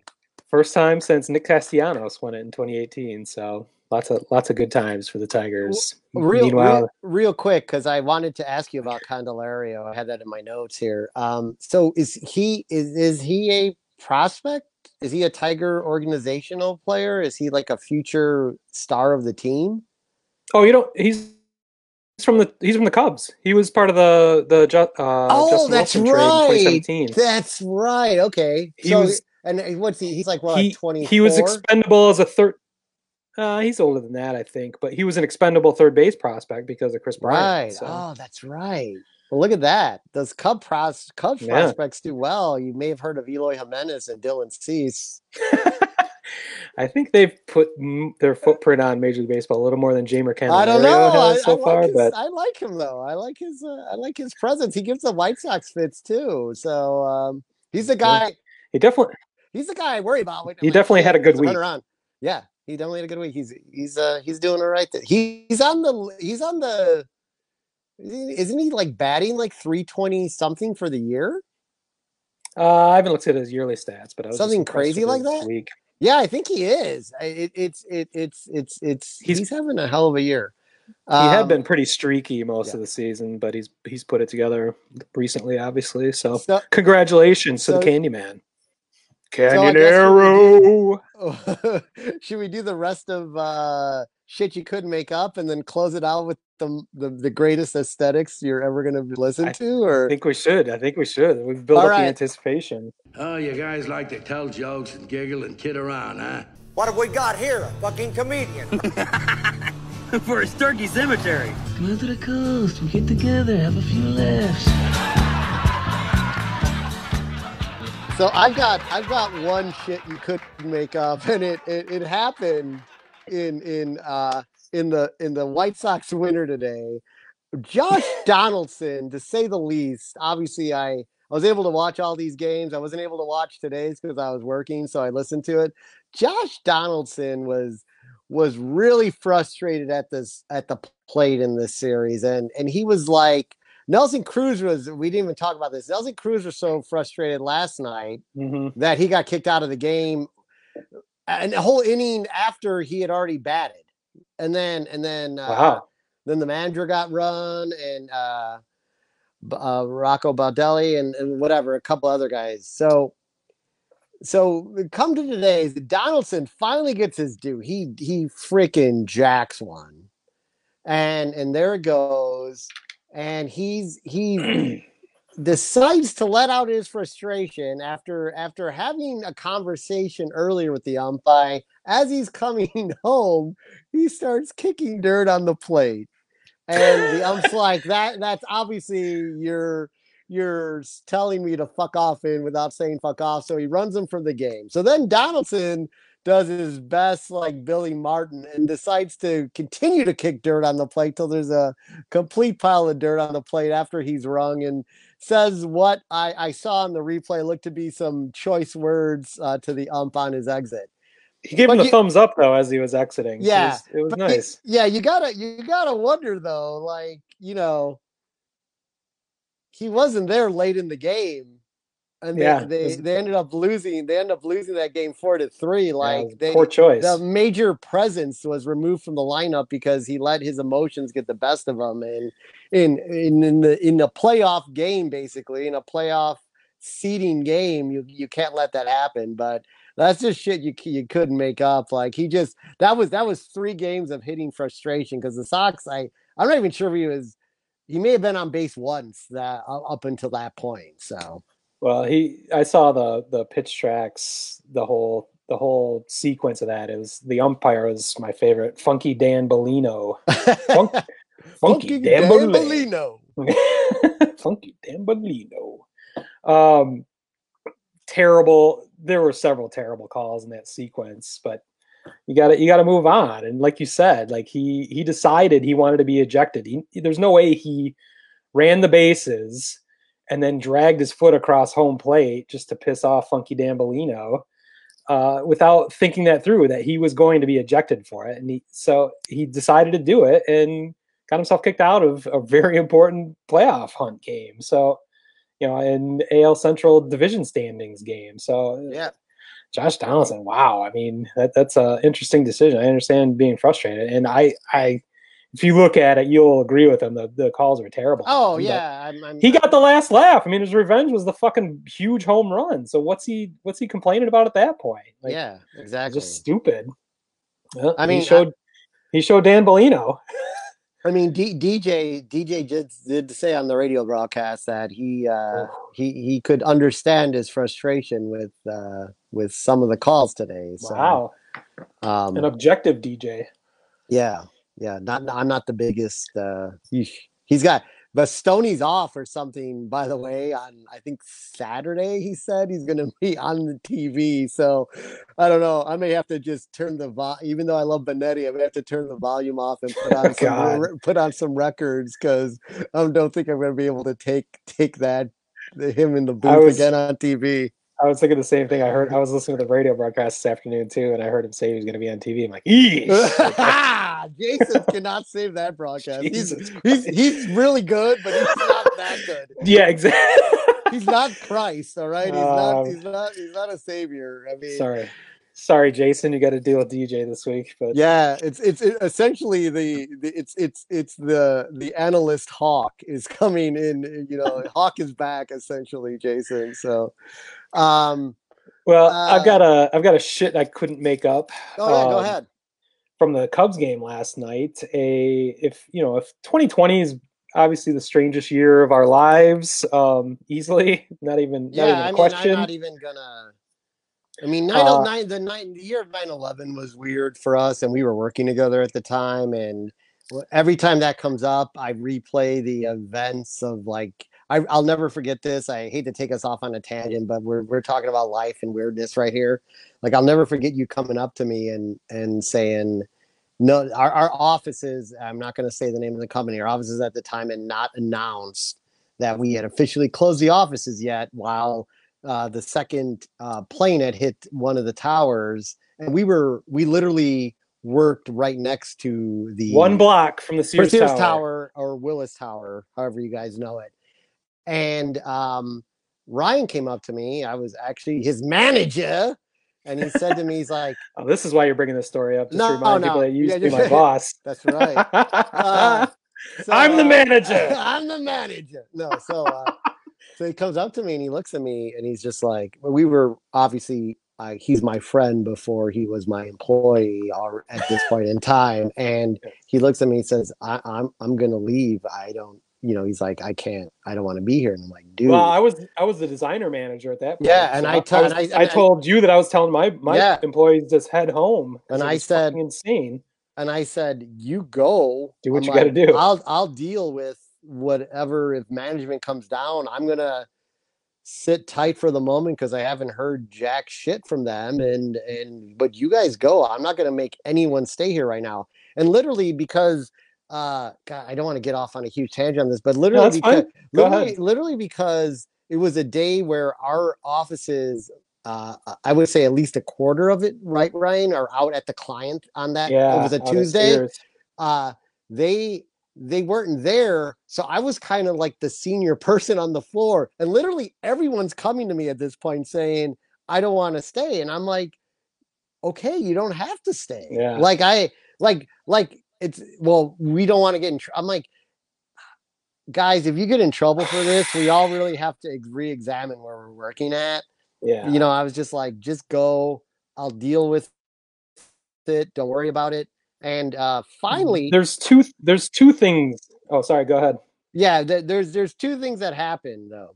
First time since Nick Castellanos won it in 2018. So lots of lots of good times for the Tigers. Real, Meanwhile, real, real quick, because I wanted to ask you about Candelario. I had that in my notes here. Um, so is he is is he a prospect? Is he a Tiger organizational player? Is he like a future star of the team? oh, you don't. He's he's from the he's from the Cubs. He was part of the the uh, oh, Justin that's Wilson trade in right. 2017. That's right. Okay. He so was- and what's he? He's like what? he, Twenty. he was expendable as a third. Uh, he's older than that, I think, but he was an expendable third base prospect because of Kris Bryant. Right. so- Oh, that's right. Well, look at that. Those Cub pros Cub Yeah. prospects do well. You may have heard of Eloy Jimenez and Dylan Cease. *laughs* I think they've put m- their footprint on Major League Baseball a little more than Jeimer Candelario I don't know. I, so I far, like his, but I like him though. I like his. Uh, I like his presence. He gives the White Sox fits too. So um, he's a guy. he definitely He's the guy I worry about. When, He definitely had a good week. around. Yeah, he definitely had a good week. He's he's uh he's doing all right. There. He, he's on the he's on the. isn't he- like batting like three twenty something for the year? uh, I haven't looked at his yearly stats, but I was Something crazy like that? Week. Yeah, I think he is. It, it's it, it's it's it's he's, He's- having a hell of a year. He had Um, been pretty streaky most yeah. of the season, but he's he's put it together recently, obviously. So, So- congratulations to the so- Candyman, I guess *laughs* Should we do the rest of uh, shit you couldn't make up and then close it out with the the, the greatest aesthetics you're ever going to listen I to? Or I think we should. I think we should. We've built All up right. the anticipation. Oh, you guys like to tell jokes and giggle and kid around, huh? What have we got here? A fucking comedian. *laughs* For his turkey cemetery. Come out to the coast. We get together, have a few laughs. So I've got I've got one shit you couldn't make up, and it it, it happened in in uh in the in the White Sox winner today. Josh Donaldson, to say the least. Obviously, I I was able to watch all these games. I wasn't able to watch today's because I was working, so I listened to it. Josh Donaldson was was really frustrated at this at the plate in this series, and and he was like Nelson Cruz was. We didn't even talk about this. Nelson Cruz was so frustrated last night Mm-hmm. that he got kicked out of the game, and a whole inning after he had already batted, and then and then uh, Wow. then the manager got run and uh, uh, Rocco Baldelli and, and whatever a couple other guys. So so come to today, Donaldson finally gets his due. He he freaking jacks one, and and there it goes, and he's he decides to let out his frustration after after having a conversation earlier with the umpire. As he's coming *laughs* home, he starts kicking dirt on the plate, and the ump's *laughs* like, "That that's obviously your." You're telling me to fuck off in without saying fuck off. So he runs him from the game. So then Donaldson does his best, like Billy Martin, and decides to continue to kick dirt on the plate till there's a complete pile of dirt on the plate after he's rung and says what I, I saw in the replay looked to be some choice words uh, to the ump on his exit. He gave But him the you- thumbs up though as he was exiting. Yeah, it was, it was you- nice. yeah, you gotta you gotta wonder though, like you know, he wasn't there late in the game, and they Yeah, they, they ended up losing. They ended up losing that game four to three. Like they, poor choice. the major presence was removed from the lineup because he let his emotions get the best of him, and in in in the in a playoff game, basically in a playoff seeding game, you you can't let that happen. But that's just shit you you couldn't make up. Like he just that was that was three games of hitting frustration because the Sox. I I'm not even sure if he was. He may have been on base once that uh, up until that point. So Well, he I saw the the pitch tracks, the whole the whole sequence of that. It was the umpire was my favorite, Funky Dan Bellino. Funk, *laughs* funky, Dan, Bellino. Bellino. *laughs* Funky Dan Bellino. Um, terrible. There were several terrible calls in that sequence, but you got to you got to move on. And like you said, like he he decided he wanted to be ejected. He, there's no way he ran the bases and then dragged his foot across home plate just to piss off Funky Dan Bellino. Uh, without thinking that through, that he was going to be ejected for it, and he, so he decided to do it and got himself kicked out of a very important playoff hunt game. So, you know, an AL Central division standings game. So, yeah, Josh Donaldson, wow. I mean, that, that's an interesting decision. I understand being frustrated, and I, I, if you look at it, you'll agree with him. The the calls are terrible. Oh yeah, I'm, I'm, he got the last laugh. I mean, his revenge was the fucking huge home run. So what's he what's he complaining about at that point? Like, yeah, exactly. just stupid. Well, I mean, he showed he showed Dan Bellino. *laughs* I mean, D- DJ DJ did did say on the radio broadcast that he uh, he he could understand his frustration with uh, with some of the calls today. So, Wow, um, an objective DJ. yeah, yeah. Not I'm not the biggest. Uh, he's got Bastoni's off or something. By the way, on I think Saturday he said he's going *laughs* to be on the TV. So I don't know. I may have to just turn the vo- even though I love Benetti, I may have to turn the volume off and put on *laughs* some re- put on some records because I don't think I'm going to be able to take take that him in the booth was- again on TV. I was thinking the same thing. I heard I was listening to the radio broadcast this afternoon too, and I heard him say he was going to be on TV. I'm like, eesh. *laughs* *laughs* Jason cannot save that broadcast. He's, Jesus he's he's really good, but he's not that good. yeah, exactly. He's not Christ, all right. He's not. Um, He's not. He's not a savior. I mean, Sorry, sorry, Jason. You got to deal with DJ this week, but Yeah, it's it's it, essentially the, the it's it's it's the the analyst Hawk is coming in. You know, Hawk is back essentially, Jason. So, um, well, uh, I've got a I've got a shit I couldn't make up. oh yeah, go um, ahead. from the Cubs game last night. A if you know if 2020 is obviously the strangest year of our lives, um, easily *laughs* not even not even Yeah, a I mean, question. I'm not even gonna. I mean, 909, Uh, the nine, the year of 9/11 was weird for us, and we were working together at the time. And every time that comes up, I replay the events of like I, I'll never forget this. I hate to take us off on a tangent, but we're we're talking about life and weirdness right here. Like I'll never forget you coming up to me and and saying, "No, our our offices. I'm not going to say the name of the company. Our offices at the time had not announced that we had officially closed the offices yet, while uh, the second uh, plane had hit one of the towers, and we were we literally worked right next to the One block from the Sears, Sears Tower. Tower or Willis Tower, however you guys know it. And um, Ryan came up to me. I was actually his manager, and he said to me, "He's like, *laughs* Oh, this is why you're bringing this story up. Just No, to remind people no. that you used Yeah, to be my *laughs* boss. that's right." *laughs* Uh, so, I'm the uh, manager. I'm the manager. No, so uh, so he comes up to me and he looks at me and he's just like, well, we were obviously. Uh, he's my friend before he was my employee or at this point in time and he looks at me and says I, i'm i'm gonna leave i don't you know he's like i can't i don't want to be here and i'm like dude Well, I was I was the designer manager at that point. Yeah, and so I to- was- and I- I I- told you that I was telling my my Yeah. employees just head home. And I said- insane. and I said, "You go. Do what I'm you gotta do." I'll I'll deal with whatever if management comes down. I'm gonna sit tight for the moment because I haven't heard jack shit from them. And and but you guys go. I'm not gonna make anyone stay here right now. And literally because uh God, I don't want to get off on a huge tangent on this, but literally that's because literally, literally because it was a day where our offices uh, I would say at least a quarter of it, right, Ryan, are out at the client on that. Yeah, it was a Tuesday uh they they weren't there so i was kind of like the senior person on the floor and literally everyone's coming to me at this point saying i don't want to stay and i'm like okay you don't have to stay Yeah. like i like like it's well we don't want to get in tr- i'm like guys if you get in trouble for this we all really have to ex- re-examine where we're working at Yeah. you know i was just like just go i'll deal with it don't worry about it and uh finally There's two there's two things. Oh, sorry, go ahead. yeah th- there's there's two things that happened though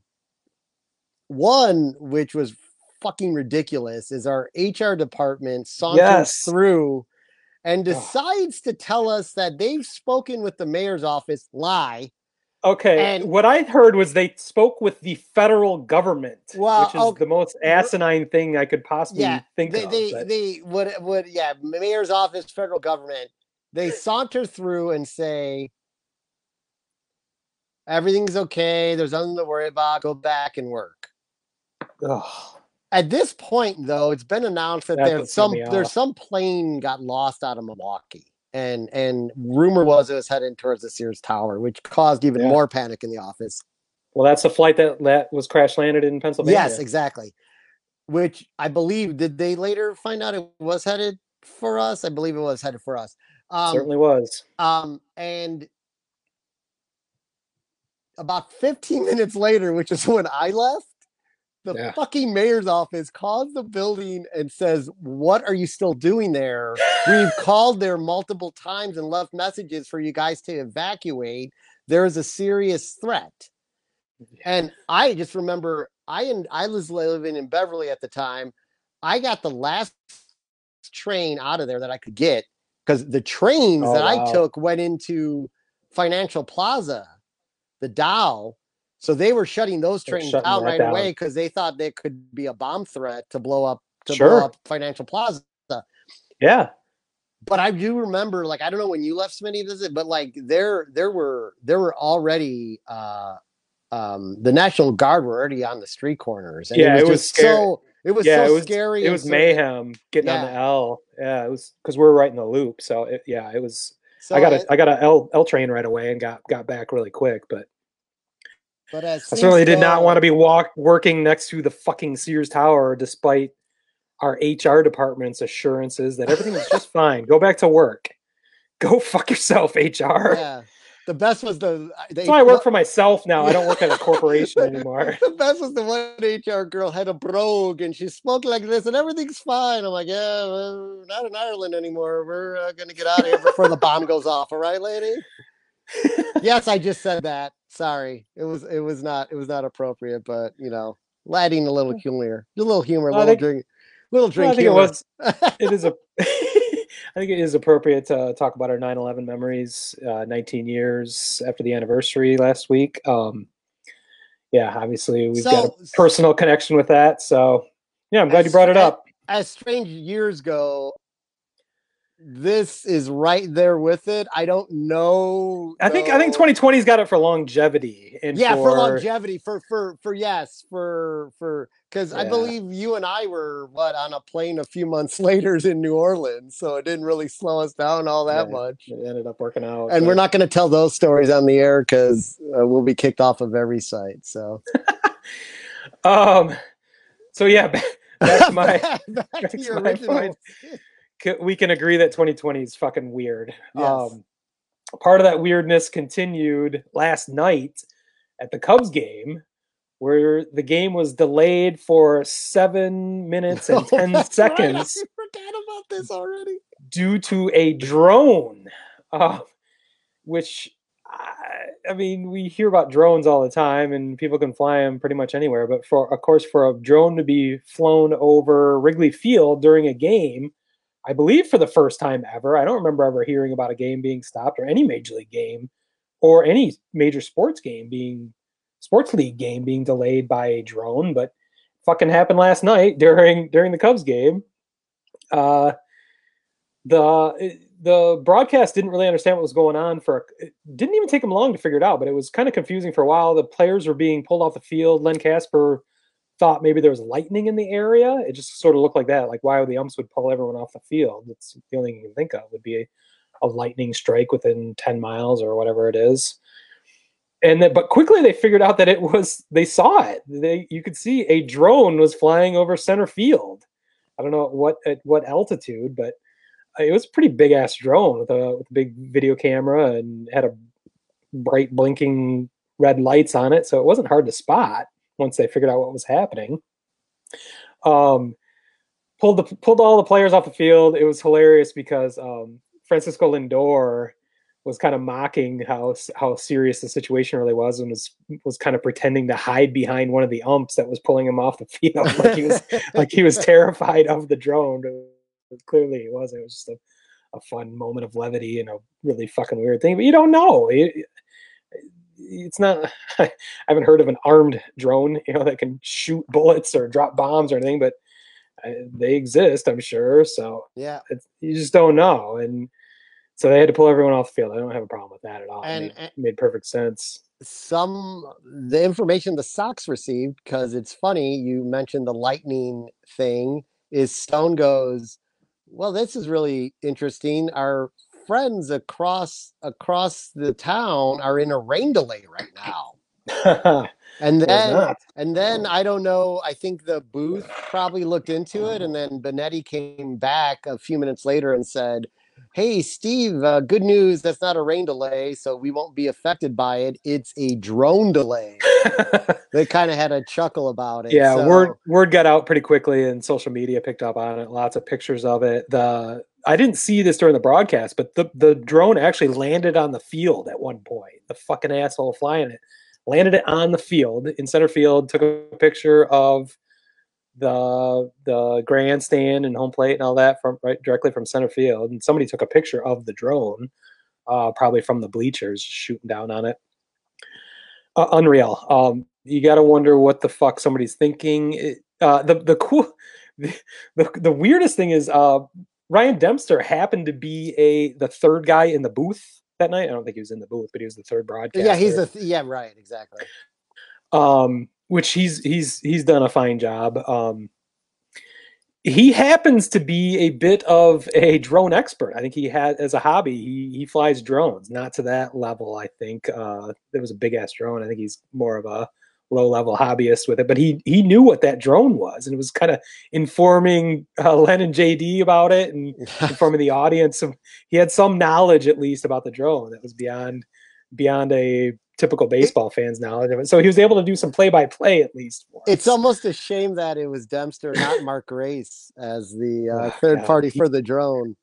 one which was fucking ridiculous is our hr department saunters Yes. through and decides to tell us that they've spoken with the mayor's office lie Okay. And- what I heard was they spoke with the federal government, Well, which is okay, the most asinine thing I could possibly yeah think they of. they, but- they would would yeah mayor's office federal government they saunter through and say everything's okay there's nothing to worry about go back and work Ugh. At this point, though, it's been announced that That's there's some there's some plane got lost out of Milwaukee, and and rumor was it was heading towards the Sears Tower, which caused even Yeah. more panic in the office. well, that's the flight that, that was crash landed in Pennsylvania. Yes, exactly. Which I believe did they later find out it was headed for us? I believe it was headed for us. Um, Certainly was. Um, and about 15 minutes later, which is when I left, the Yeah. fucking mayor's office calls the building and says, What are you still doing there? We've called there multiple times and left messages for you guys to evacuate. There is a serious threat. And I just remember I and I was living in Beverly at the time. I got the last train out of there that I could get because the trains Oh, that wow. I took went into Financial Plaza, the Dow. So they were shutting those trains shutting that right down. away because they thought there could be a bomb threat to blow up to Sure. blow up Financial Plaza. Yeah. But I do remember, like, I don't know when you left Smitty visit, but like there there were there were already uh um the National Guard were already on the street corners. And Yeah, it it was, was just scary. so it was yeah, so it was scary. It was so- mayhem getting on the L. Yeah, it was because we are right in the loop. So it, yeah, it was. So I got it- a I got a L L train right away and got got back really quick. But But I certainly did not want to be walk working next to the fucking Sears Tower, despite our HR department's assurances that everything was just *laughs* fine. Go back to work. Go *laughs* fuck yourself, HR. Yeah. The best was the, the That's why I work for myself now. I don't work at a corporation *laughs* anymore. the best was the one HR girl had a brogue and she spoke like this and everything's fine. I'm like, yeah, we're not in Ireland anymore. We're uh, gonna get out of here before the bomb goes off. All right, lady. yes, I just said that. Sorry, it was it was not it was not appropriate, but you know, lighting a little humor, a little humor, a little think- drink, little drink I think it was. It is *laughs* a. *laughs* I think it is appropriate to talk about our 9/11 memories. Uh, 19 years after the anniversary last week. Um, yeah, obviously we've got a personal connection with that. So yeah, I'm glad you brought it up. As strange years go, this is right there with it. I don't know. I think I think 2020's got it for longevity and yeah, for, for longevity, for for for yes, for for because I believe you and I were what on a plane a few months *laughs* later in New Orleans, so it didn't really slow us down all that Right. much. It ended up working out. And we're not going to tell those stories on the air because uh, we'll be kicked off of every site. So *laughs* Um. So yeah, back *laughs* my. back, back back to to your my original. point. We can agree that 2020 is fucking weird. Yes. Um, part of that weirdness continued last night at the Cubs game, where the game was delayed for seven minutes and Oh, *laughs* 10 right. seconds I forgot about this already. due to a drone, uh, which I, I mean, we hear about drones all the time, and people can fly them pretty much anywhere. But for, of course, for a drone to be flown over Wrigley Field during a game, I believe for the first time ever, I don't remember ever hearing about a game being stopped or any major league game or any major sports game being sports league game being delayed by a drone. But fucking happened last night *laughs* during during the Cubs game. Uh, the the broadcast didn't really understand what was going on for it didn't even take them long to figure it out but it was kind of confusing for a while the players were being pulled off the field len kasper thought maybe there was lightning in the area it just sort of looked like that like why the umps would pull everyone off the field it's the only thing you can think of would be a, a lightning strike within 10 miles or whatever it is. And then but quickly they figured out that it was they saw it they you could see a drone was flying over center field. I don't know at what at what altitude but uh, it was a pretty big ass drone with a, with a big video camera and had a bright blinking red lights on it so it wasn't hard to spot once they figured out what was happening. Um pulled the pulled all the players off the field. It was hilarious because um francisco lindor was kind of mocking how how serious the situation really was and was was kind of pretending to hide behind one of the umps that was pulling him off the *laughs* field. Like he was *laughs* like he was terrified of the drone but clearly he wasn't. It was just a, a fun moment of levity and a really fucking weird thing but you don't know. It- it's not *laughs* i haven't heard of an armed drone you know that can shoot bullets or drop bombs or anything but uh, they exist i'm sure so Yeah. it's, you just don't know and so they had to pull everyone off the field i don't have a problem with that at all And- it made, made perfect sense some the information the Sox received because it's funny you mentioned the lightning thing is Stone goes, well, this is really interesting. Our friends across across the town are in a rain delay right now. And *laughs* then and then I don't know, I think the booth probably looked into it and then Benetti came back a few minutes later and said, Hey Steve, uh, good news. That's not a rain delay, so we won't be affected by it. It's a drone delay. *laughs* they kind of had a chuckle about it. yeah so- word word got out pretty quickly and social media picked up on it lots of pictures of it the i didn't see this during the broadcast but the, the drone actually landed on the field at one point the fucking asshole flying it landed it on the field in center field took a picture of the the grandstand and home plate and all that from right directly from center field and somebody took a picture of the drone uh, probably from the bleachers shooting down on it uh, unreal. Um, you got to wonder what the fuck somebody's thinking. It- uh, the the cool, *laughs* the, the, the weirdest thing is uh, Ryan Dempster happened to be a the third guy in the booth that night. I don't think he was in the booth, but he was the third broadcaster. yeah, he's the th- yeah, right, exactly. um, which he's he's he's done a fine job. Um, he happens to be a bit of a drone expert. I think he had as a hobby. He he flies drones, not to that level. I think uh, there was a big ass drone. I think he's more of a low level hobbyist with it. But he he knew what that drone was, and it was kind of informing uh, Len and JD about it, and *laughs* informing the audience. Of, he had some knowledge at least about the drone that was beyond beyond a typical baseball fan's now. So he was able to do some play by play at least. It's almost a shame that it was Dempster, not *laughs* Mark Grace, as the uh, Oh, third God. party He- for the drone.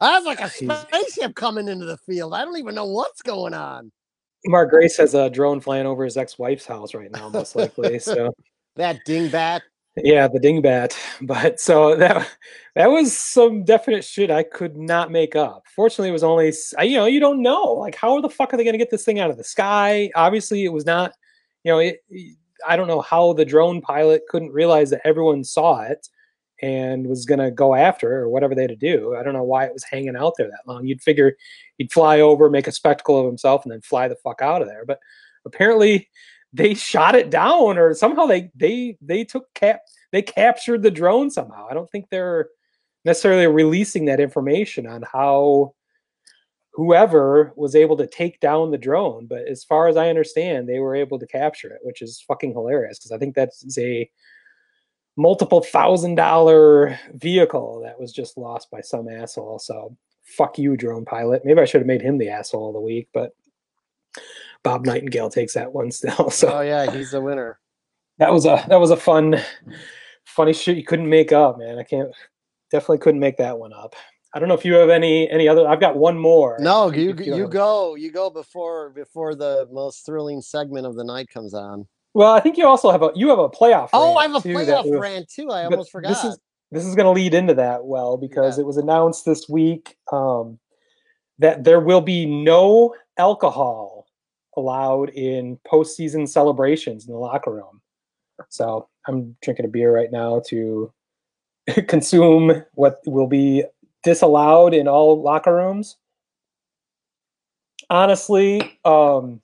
I was like a spaceship coming into the field. I don't even know what's going on. Mark Grace has a drone flying over his ex-wife's house right now, most likely. So *laughs* That dingbat. Yeah, the dingbat. *laughs* But so that that was some definite shit I could not make up. Fortunately, it was only you know you don't know like how the fuck are they going to get this thing out of the sky? Obviously, it was not. You know, it, I don't know how the drone pilot couldn't realize that everyone saw it, and was going to go after or whatever they had to do. I don't know why it was hanging out there that long. You'd figure he'd fly over, make a spectacle of himself, and then fly the fuck out of there. But apparently, they shot it down, or somehow they they they took cap they captured the drone somehow. I don't think they're necessarily releasing that information on how whoever was able to take down the drone. But as far as I understand, they were able to capture it, which is fucking hilarious because I think that's a multiple thousand dollar vehicle that was just lost by some asshole. So fuck you, drone pilot. Maybe I should have made him the asshole of the week, but Bob Nightingale takes that one still. *laughs* So oh yeah, he's the winner. That was a that was a fun, funny shit you couldn't make up, man. I can't definitely couldn't make that one up. I don't know if you have any any other. I've got one more. No, you you, you go you go before before the most thrilling segment of the night comes on. Well, I think you also have a you have a playoff. Oh, I have a playoff rant too. I almost forgot. This is this is going to lead into that well because yeah. it was announced this week um, that there will be no alcohol allowed in postseason celebrations in the locker room. So I'm drinking a beer right now to *laughs* consume what will be disallowed in all locker rooms. Honestly, um,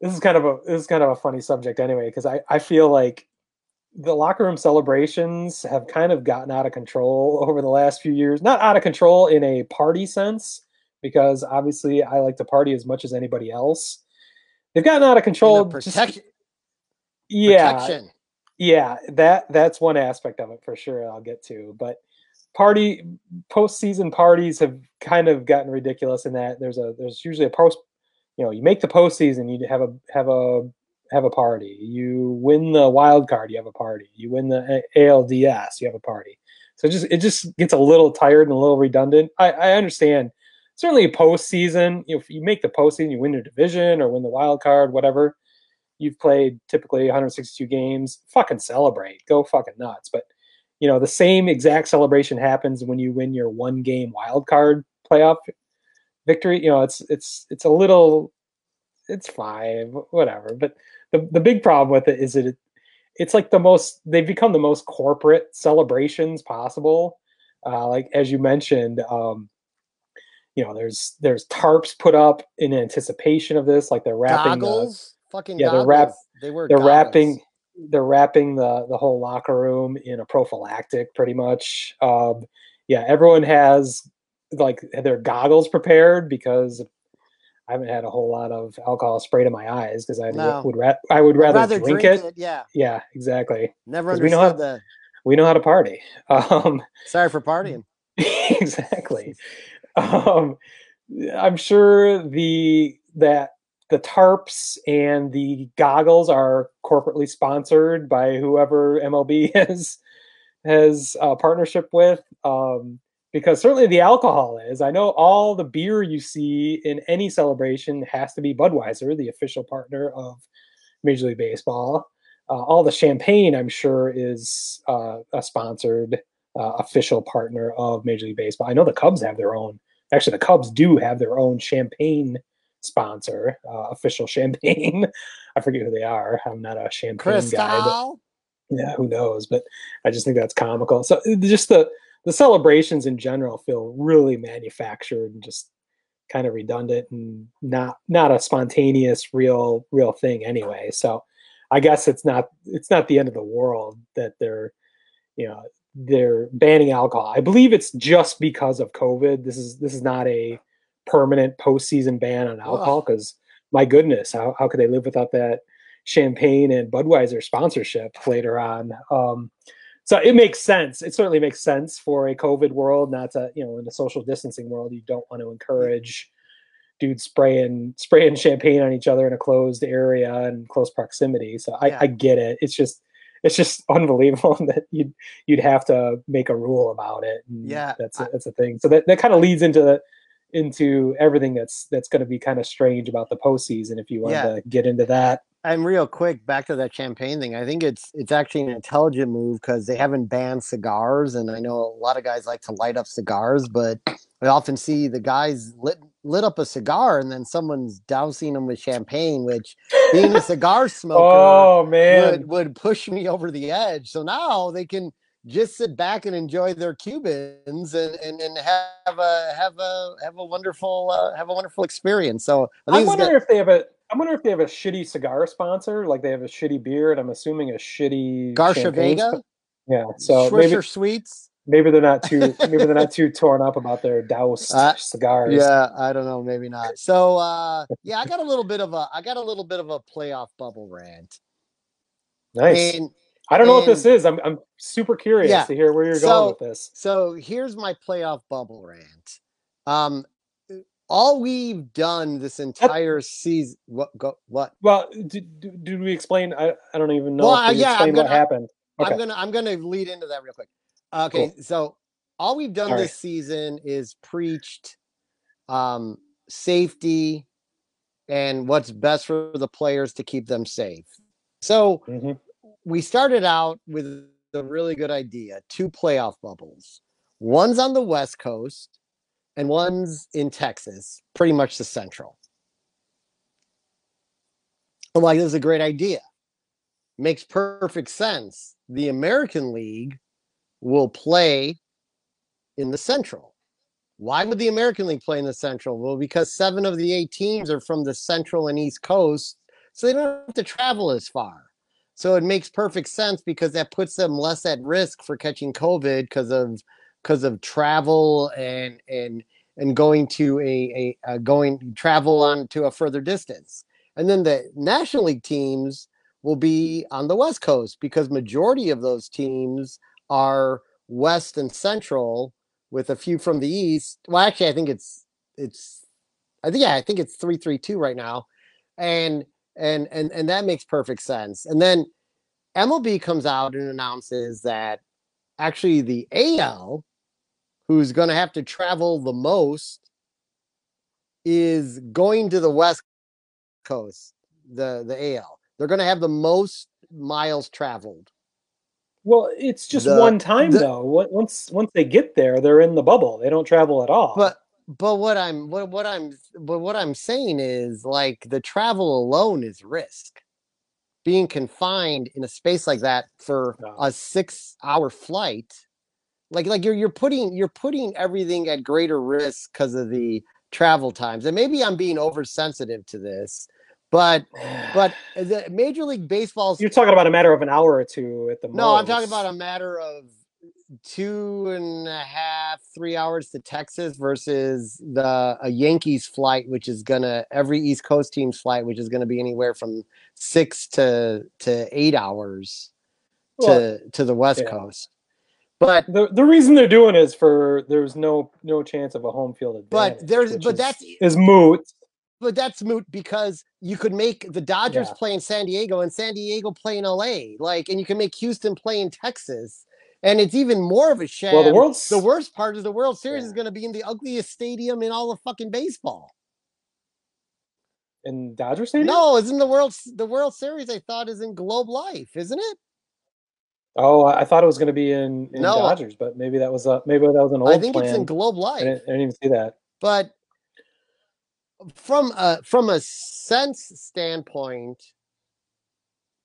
this is kind of a this is kind of a funny subject anyway because I I feel like the locker room celebrations have kind of gotten out of control *laughs* over the last few years. Not out of control in a party sense, because obviously I like to party as much as anybody else. They've gotten out of control. Protect- just, yeah, protection. yeah, that that's one aspect of it for sure. I'll get to, but party postseason parties have kind of gotten ridiculous in that there's a there's usually a post you know you make the postseason you have a have a have a party you win the wild card you have a party you win the ALDS you have a party so it just it just gets a little tired and a little redundant I, I understand certainly a postseason if you make the postseason you win your division or win the wild card whatever you've played typically 162 games fucking celebrate go fucking nuts. But you know the same exact celebration happens when you win your one game wild card playoff victory you know it's it's it's a little it's five, whatever. But the, the big problem with it is that it, it's like the most they've become the most corporate celebrations possible. Uh, like as you mentioned um, you know there's there's tarps put up in anticipation of this like they're wrapping goggles the, fucking yeah goggles. they're wrap, they were they're goggles. wrapping they're wrapping the the whole locker room in a prophylactic pretty much um, yeah everyone has like their goggles prepared because I haven't had a whole lot of alcohol sprayed in my eyes because I No. would ra- I would rather, rather drink, drink it. it, yeah. Yeah, exactly. Never 'Cause we know how understood that. we know how to party. *laughs* Um, Sorry for partying. *laughs* exactly. *laughs* Um, I'm sure the that the tarps and the goggles are corporately sponsored by whoever MLB *laughs* has has a partnership with. Um, because certainly the alcohol is. I know all the beer you see in any celebration has to be Budweiser, the official partner of Major League Baseball. Uh, all the champagne, I'm sure, is uh, a sponsored uh, official partner of Major League Baseball. I know the Cubs have their own. Actually, the Cubs do have their own champagne sponsor, uh, official *laughs* champagne. I forget who they are. I'm not a champagne guy. But yeah, who knows? But I just think that's comical. So uh, just the the celebrations in general feel really manufactured and just kind of redundant and not not a spontaneous real real thing anyway. So I guess it's not it's not the end of the world that they're you know they're banning alcohol. I believe it's just because of COVID. This is this is not a permanent postseason ban on alcohol because my goodness, how how could they live without that champagne and Budweiser sponsorship later on? Um, so it makes sense. It certainly makes sense for a COVID world, not to you know in a social distancing world, you don't want to encourage dudes spraying spraying champagne on each other in a closed area and close proximity. So I, Yeah. I get it. It's just it's just *laughs* unbelievable *laughs* that you'd you'd have to make a rule about it. And Yeah, that's a, that's a thing. So that, that kind of leads into into everything that's that's going to be kind of strange about the postseason. If you want Yeah. to get into that, And real quick, back to that champagne thing. I think it's it's actually an intelligent move because they haven't banned cigars, and I know a lot of guys like to light up cigars, but I often see the guys lit lit up a cigar and then someone's dousing them with champagne, which being a *laughs* cigar smoker Oh, man. would would push me over the edge. So now they can just sit back and enjoy their Cubans and, and, and have a have a have a wonderful uh, have a wonderful experience. So I, I wonder if they have a I wonder if they have a shitty cigar sponsor, like they have a shitty beer, and I'm assuming a shitty Garcia Vega. Sp- yeah, so Swisher maybe Sweets. Maybe they're not too. *laughs* maybe they're not too torn up about their doused uh, cigars. Yeah, I don't know. Maybe not. So uh, yeah, I got a little bit of a. I got a little bit of a playoff bubble rant. Nice. And, I don't know what this is. I'm I'm super curious yeah, to hear where you're so, going with this. So here's my playoff bubble rant. Um, all we've done this entire season. What? Go. What? Well, did, did we explain? I, I don't even know. Well, yeah, I'm gonna, what happened. Okay. I'm gonna I'm gonna lead into that real quick. Okay, cool. so all we've done all this right. season is preached um, safety and what's best for the players to keep them safe. So mm-hmm. we started out with a really good idea two playoff bubbles. One's on the West Coast and one's in Texas, pretty much the Central. I'm like, this is a great idea. Makes perfect sense. The American League will play in the Central. Why would the American League play in the Central? Well, because seven of the eight teams are from the Central and East Coast, so they don't have to travel as far. So it makes perfect sense because that puts them less at risk for catching COVID because of because of travel and and and going to a, a, a going travel on to a further distance. And then the National League teams will be on the West Coast because majority of those teams are West and Central with a few from the East. Well, actually, I think it's it's I think yeah, I think it's three three two right now, and and and and that makes perfect sense. And then MLB comes out and announces that actually the AL, who's going to have to travel the most, is going to the West Coast. The the AL, they're going to have the most miles traveled well, it's just the, one time the, though. Once once they get there, they're in the bubble. They don't travel at all. But but what I'm what, what I'm but what I'm saying is like the travel alone is risk. Being confined in a space like that for a 6-hour flight, like like you're you're putting you're putting everything at greater risk because of the travel times. And maybe I'm being oversensitive to this, but *sighs* but the Major League Baseball's You're talking about a matter of an hour or two at the moment. No, most. I'm talking about a matter of two and a half, three hours to Texas versus the a Yankees flight, which is gonna every East Coast team's flight, which is gonna be anywhere from six to to eight hours to well, to the West yeah. Coast. But the the reason they're doing is for there's no no chance of a home field advantage. But there's but is, that's is moot but that's moot because you could make the Dodgers yeah. play in San Diego and San Diego play in LA, like, and you can make Houston play in Texas. And it's even more of a shame. Well, the world's the worst part is the World Series yeah. is going to be in the ugliest stadium in all of fucking baseball. In Dodger Stadium? No, isn't the World the World Series? I thought is in Globe Life, isn't it? Oh, I thought it was going to be in, in no, Dodgers, but maybe that was a maybe that was an old. I think plan. it's in Globe Life. I didn't, I didn't even see that. But from a from a sense standpoint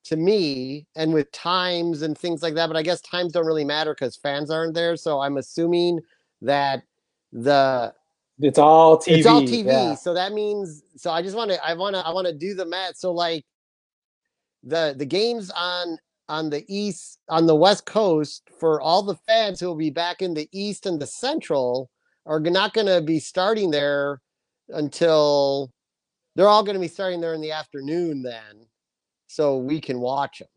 to me and with times and things like that but i guess times don't really matter because fans aren't there so i'm assuming that the it's all tv it's all tv yeah. so that means so i just want to i want to i want to do the math so like the the games on on the east on the west coast for all the fans who will be back in the east and the central are not going to be starting there until they're all going to be starting there in the afternoon then so we can watch them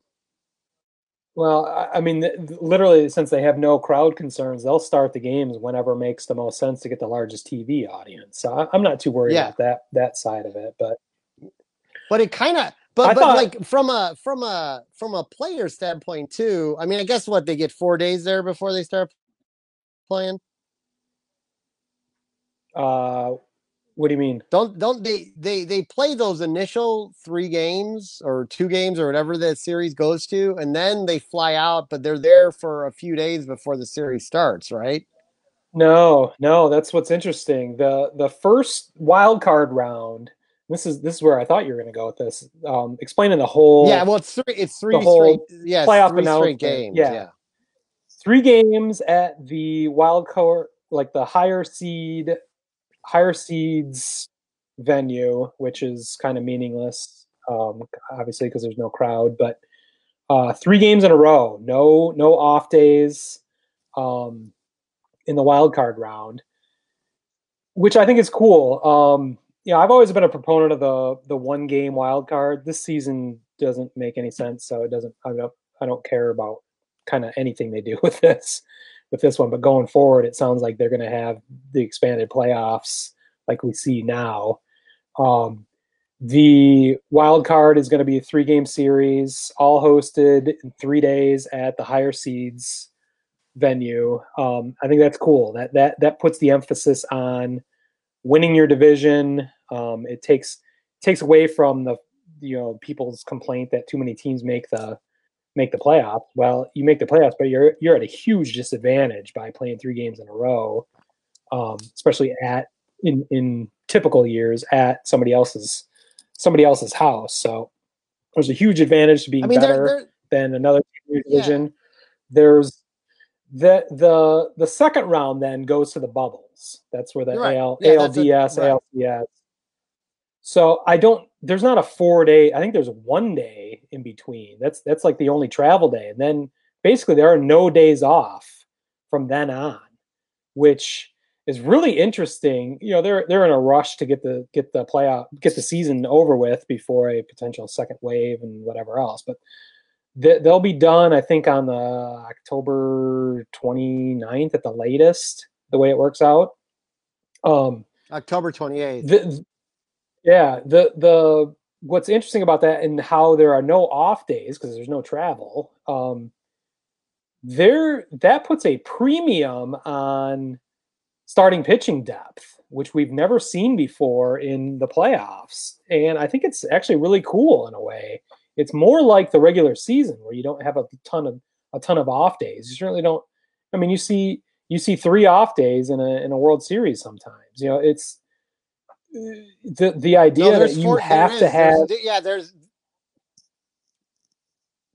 well i mean literally since they have no crowd concerns they'll start the games whenever makes the most sense to get the largest tv audience so i'm not too worried yeah. about that that side of it but but it kind of but, but thought, like from a from a from a player standpoint too i mean i guess what they get four days there before they start playing uh what do you mean? Don't don't they they they play those initial three games or two games or whatever that series goes to, and then they fly out, but they're there for a few days before the series starts, right? No, no, that's what's interesting. The the first wild card round. This is this is where I thought you were going to go with this. Um, explaining the whole. Yeah, well, it's three. It's three straight. Yeah, playoff three straight games. Yeah. yeah. three games at the wild card, like the higher seed, higher seeds venue, which is kind of meaningless, um, obviously because there's no crowd. But uh, three games in a row, no no off days um, in the wild card round, which I think is cool. Um, you know, I've always been a proponent of the the one game wild card. This season doesn't make any sense, so it doesn't. I don't. I don't care about kind of anything they do *laughs* with this with this one. But going forward, it sounds like they're going to have the expanded playoffs like we see now. Um, the wild card is going to be a three game series, all hosted in three days at the higher seeds venue. Um, I think that's cool. That that that puts the emphasis on winning your division. Um, it takes takes away from the you know people's complaint that too many teams make the make the playoffs. Well, you make the playoffs, but you're you're at a huge disadvantage by playing three games in a row, um, especially at in in typical years at somebody else's somebody else's house. So there's a huge advantage to being I mean, they're- better they're- than another division. There's the the the second round then goes to the bubbles. That's where the Right. AL, Yeah, that's a- ALDS, right. ALCS. So I don't. There's not a four day. I think there's one day in between. That's that's like the only travel day, and then basically there are no days off from then on, which is really interesting. You know, they're they're in a rush to get the get the playoff get the season over with before a potential second wave and whatever else. But they, they'll be done, I think, on the October 29th at the latest. The way it works out. Um, October 28th. the, yeah, the the what's interesting about that and how there are no off days because there's no travel. Um, there that puts a premium on starting pitching depth, which we've never seen before in the playoffs, and I think it's actually really cool in a way. It's more like the regular season where you don't have a ton of a ton of off days. You certainly don't. I mean, you see you see three off days in a in a World Series sometimes. You know, it's the the idea that there's you four- have to There's- have yeah, there's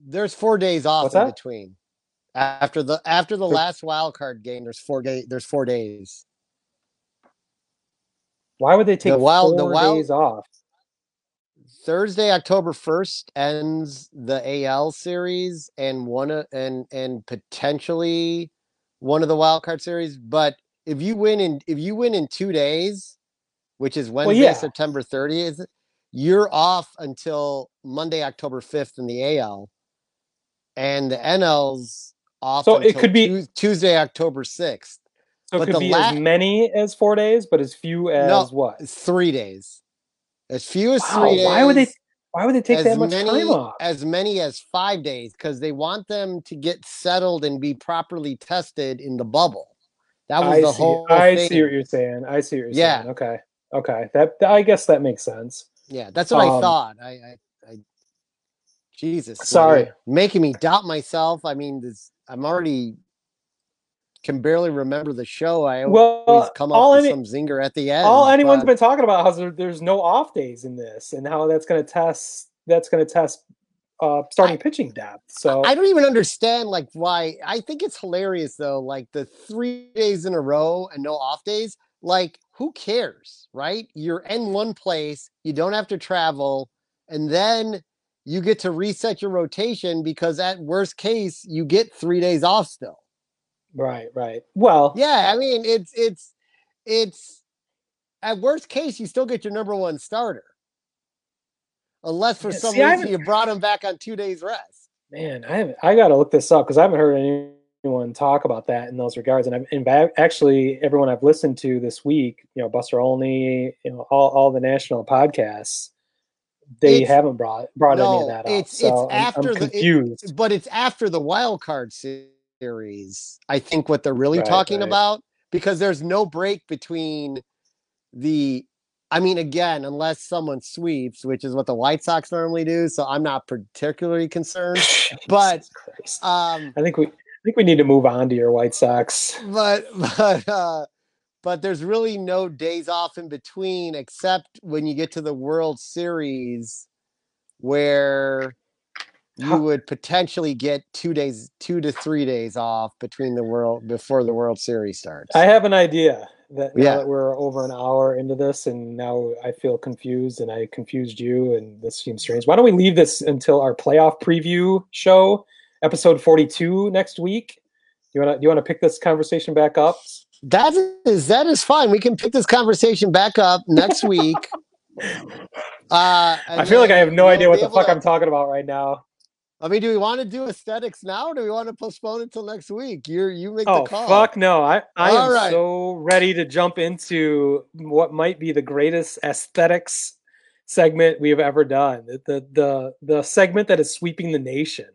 there's four days off in that? between. After the after the last wild card game, there's four day there's four days. why would they take The wild- the four wild- days off? Thursday, October first ends the AL series and one of- and and potentially one of the wild card series. But if you win in if you win in two days, which is Wednesday, yeah. September 30th, you're off until Monday, October 5th in the AL. And the NL's off So it could be- Tuesday, October 6th. So it But could be la- as many as four days, but as few as No, what? Three days. As few as Wow, three days. why would they? Why would they take that much many, time off? As many as five days because they want them to get settled and be properly tested in the bubble. That was I the see. whole I thing. see what you're saying. I see what you're saying. Yeah. saying. Okay. Okay. That I guess that makes sense. Yeah, that's what I Um, thought. I, I, I Jesus, Sorry. making me doubt myself. I mean, this, I'm already can barely remember the show. I Well, always come up with any- some zinger at the end. All anyone's but- been talking about how there, there's no off days in this, and how that's going to test. That's going to test uh, starting pitching depth. So I don't even understand like why. I think it's hilarious though. Like the three days in a row and no off days. Like who cares, right? You're in one place. You don't have to travel, and then you get to reset your rotation because at worst case you get three days off still. right, right. Well, Yeah, I mean it's it's it's at worst case you still get your number one starter, unless for some see, reason you brought him back on two days rest. Man, I haven't, I got to look this up because I haven't heard talk about that in those regards. And I've and actually everyone I've listened to this week, you know, Buster Olney, you know, all, all the national podcasts, they It's- haven't brought brought any of that up. it's so it's I'm- after I'm, the it- confused. but it's after the wild card series. I think what they're really Right, talking right. about because there's no break between the. I mean, again, unless someone sweeps, which is what the White Sox normally do, so I'm not particularly concerned. *laughs* but um, I think we think we need to move on to your White Sox. but *laughs* but uh but there's really no days off in between except when you get to the World Series where you would potentially get two days, two to three days off between the world before the World Series starts. I have an idea that Yeah. that we're over an hour into this and now I feel confused and I confused you and this seems strange. Why don't we leave this until our playoff preview show, episode 42 next week? You want to you want to pick this conversation back up? That is that is fine. We can pick this conversation back up next week. *laughs* Uh, I feel like I have no idea what the fuck to- I'm talking about right now. I mean, do we want to do aesthetics now, or do we want to postpone it till next week? You you make Oh the call. fuck no! I I All am right. so ready to jump into what might be the greatest aesthetics segment we have ever done. The the, the segment that is sweeping the nation.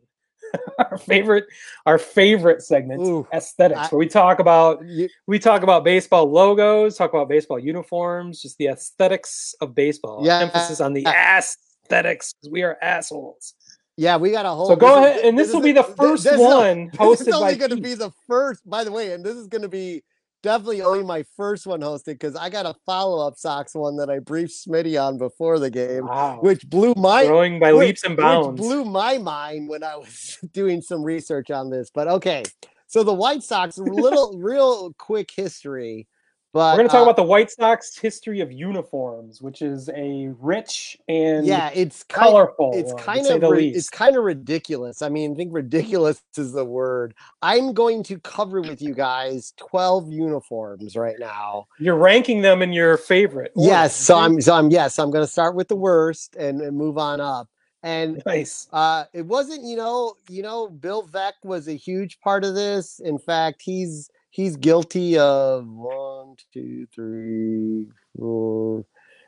*laughs* our favorite our favorite segment, Ooh, aesthetics, I- where we talk about You- we talk about baseball logos, talk about baseball uniforms, just the aesthetics of baseball. Yeah. Emphasis on the aesthetics because we are assholes. Yeah, we got a whole. So go this is- ahead, and this will is be the first this is- one *laughs* This hosted is only going to be the first, by the way, and this is going to be definitely only my first one hosted because I got a follow up Sox one that I briefed Smitty on before the game, Wow. which blew my Growing by which- leaps and which bounds. blew my mind when I was *laughs* doing some research on this. But okay, so the White Sox, little real quick history. But We're going to talk uh, about the White Sox history of uniforms, which is a rich and yeah, it's kind, colorful. It's one, kind of ri- it's kind of ridiculous. I mean, I think ridiculous *laughs* is the word. I'm going to cover with you guys 12 uniforms right now. You're ranking them in your favorite. order, Yes, so I'm so I'm yes, I'm going to start with the worst and, and move on up. And nice. uh it wasn't, you know, you know Bill Veeck was a huge part of this. In fact, he's he's guilty of one, two, three, four.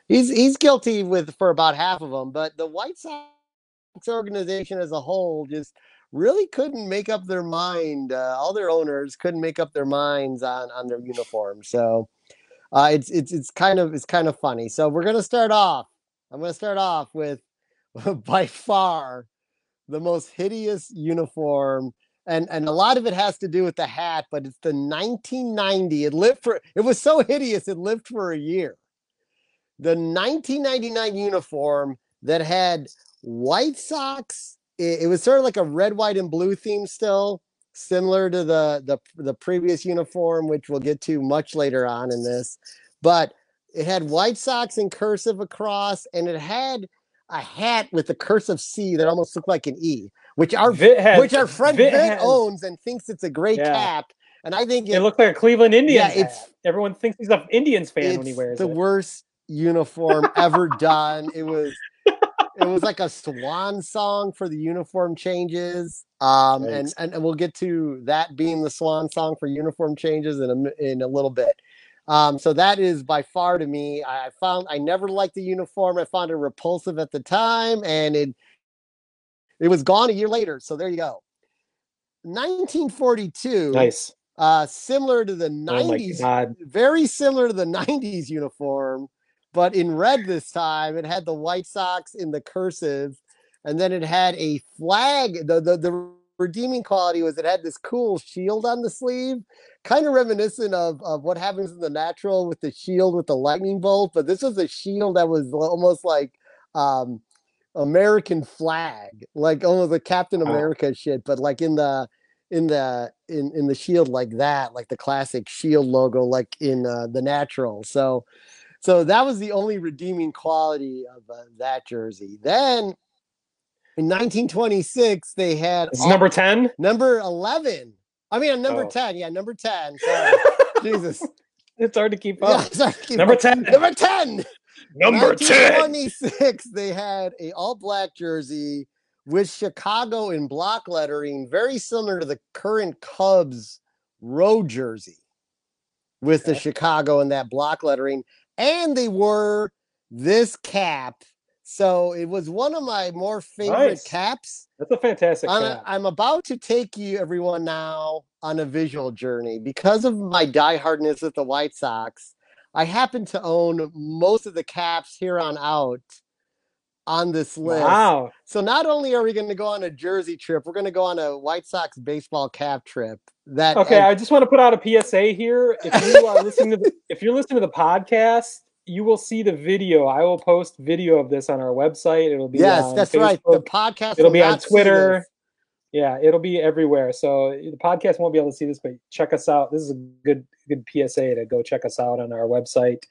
He's he's guilty with for about half of them, but the White Sox organization as a whole just really couldn't make up their mind. Uh, all their owners couldn't make up their minds on on their uniform. So uh, it's it's it's kind of it's kind of funny. So we're gonna start off. I'm gonna start off with *laughs* by far the most hideous uniform. And, and a lot of it has to do with the hat, but it's the 1990. It lived for it was so hideous it lived for a year. The 1999 uniform that had White socks It, it was sort of like a red, white, and blue theme still, similar to the the the previous uniform, which we'll get to much later on in this. But it had White socks and cursive across, and it had a hat with a cursive C that almost looked like an E, which our has- which our friend Vit Vit, owns and thinks it's a great Yeah. cap. And I think It looked like a Cleveland Indians. Yeah, it's- hat. everyone thinks he's an Indians fan when he it's wears the it. worst uniform ever done. It was it was like a swan song for the uniform changes. Um, and, and and we'll get to that being the swan song for uniform changes in a in a little bit. Um, so that is by far to me. I I found I never liked the uniform. I found it repulsive at the time, and it it was gone a year later. So there you go. 1942 Nice. uh, similar to the Oh 90s, god. very similar to the 90s uniform, but in red this time. It had the White Sox in the cursive, and then it had a flag. The, the, the redeeming quality was it had this cool shield on the sleeve, kind of reminiscent of, of what happens in the natural with the shield with the lightning bolt, but this was a shield that was almost like um, American flag, like almost the Captain Wow. America shit, but like in the in the in in the shield like that, like the classic shield logo, like in uh, the natural. So, so that was the only redeeming quality of uh, that jersey. Then in 1926, they had all- number 10. number 11. I mean, number Oh. 10. Yeah, number 10. *laughs* Sorry. Jesus. It's hard to keep Yeah, up. sorry, keep Number up. 10. Number 10. Number 10. 1926, they had a all black jersey with Chicago in block lettering, very similar to the current Cubs road jersey with the Chicago and that block lettering. And they wore this cap. So it was one of my more favorite Nice. caps. That's a fantastic I'm, cap. I'm about to take you, everyone, now on a visual journey because of my diehardness with the White Sox. I happen to own most of the caps here on out on this list. Wow. So not only are we going to go on a jersey trip, we're going to go on a White Sox baseball cap trip. That Okay, and- I just want to put out a PSA here. If you are *laughs* listening to the, if you're listening to the podcast you will see the video. I will post video of this on our website. It'll be yes, that's Facebook. right. The podcast. It'll will be on Twitter. Yeah, it'll be everywhere. So the podcast won't be able to see this, but check us out. This is a good good PSA to go check us out on our website,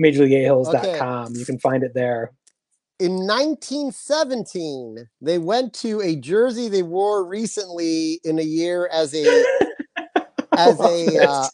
majorleagueaholes.com. You can find it there. In 1917, they went to a jersey they wore recently in a year as a *laughs* as a uh,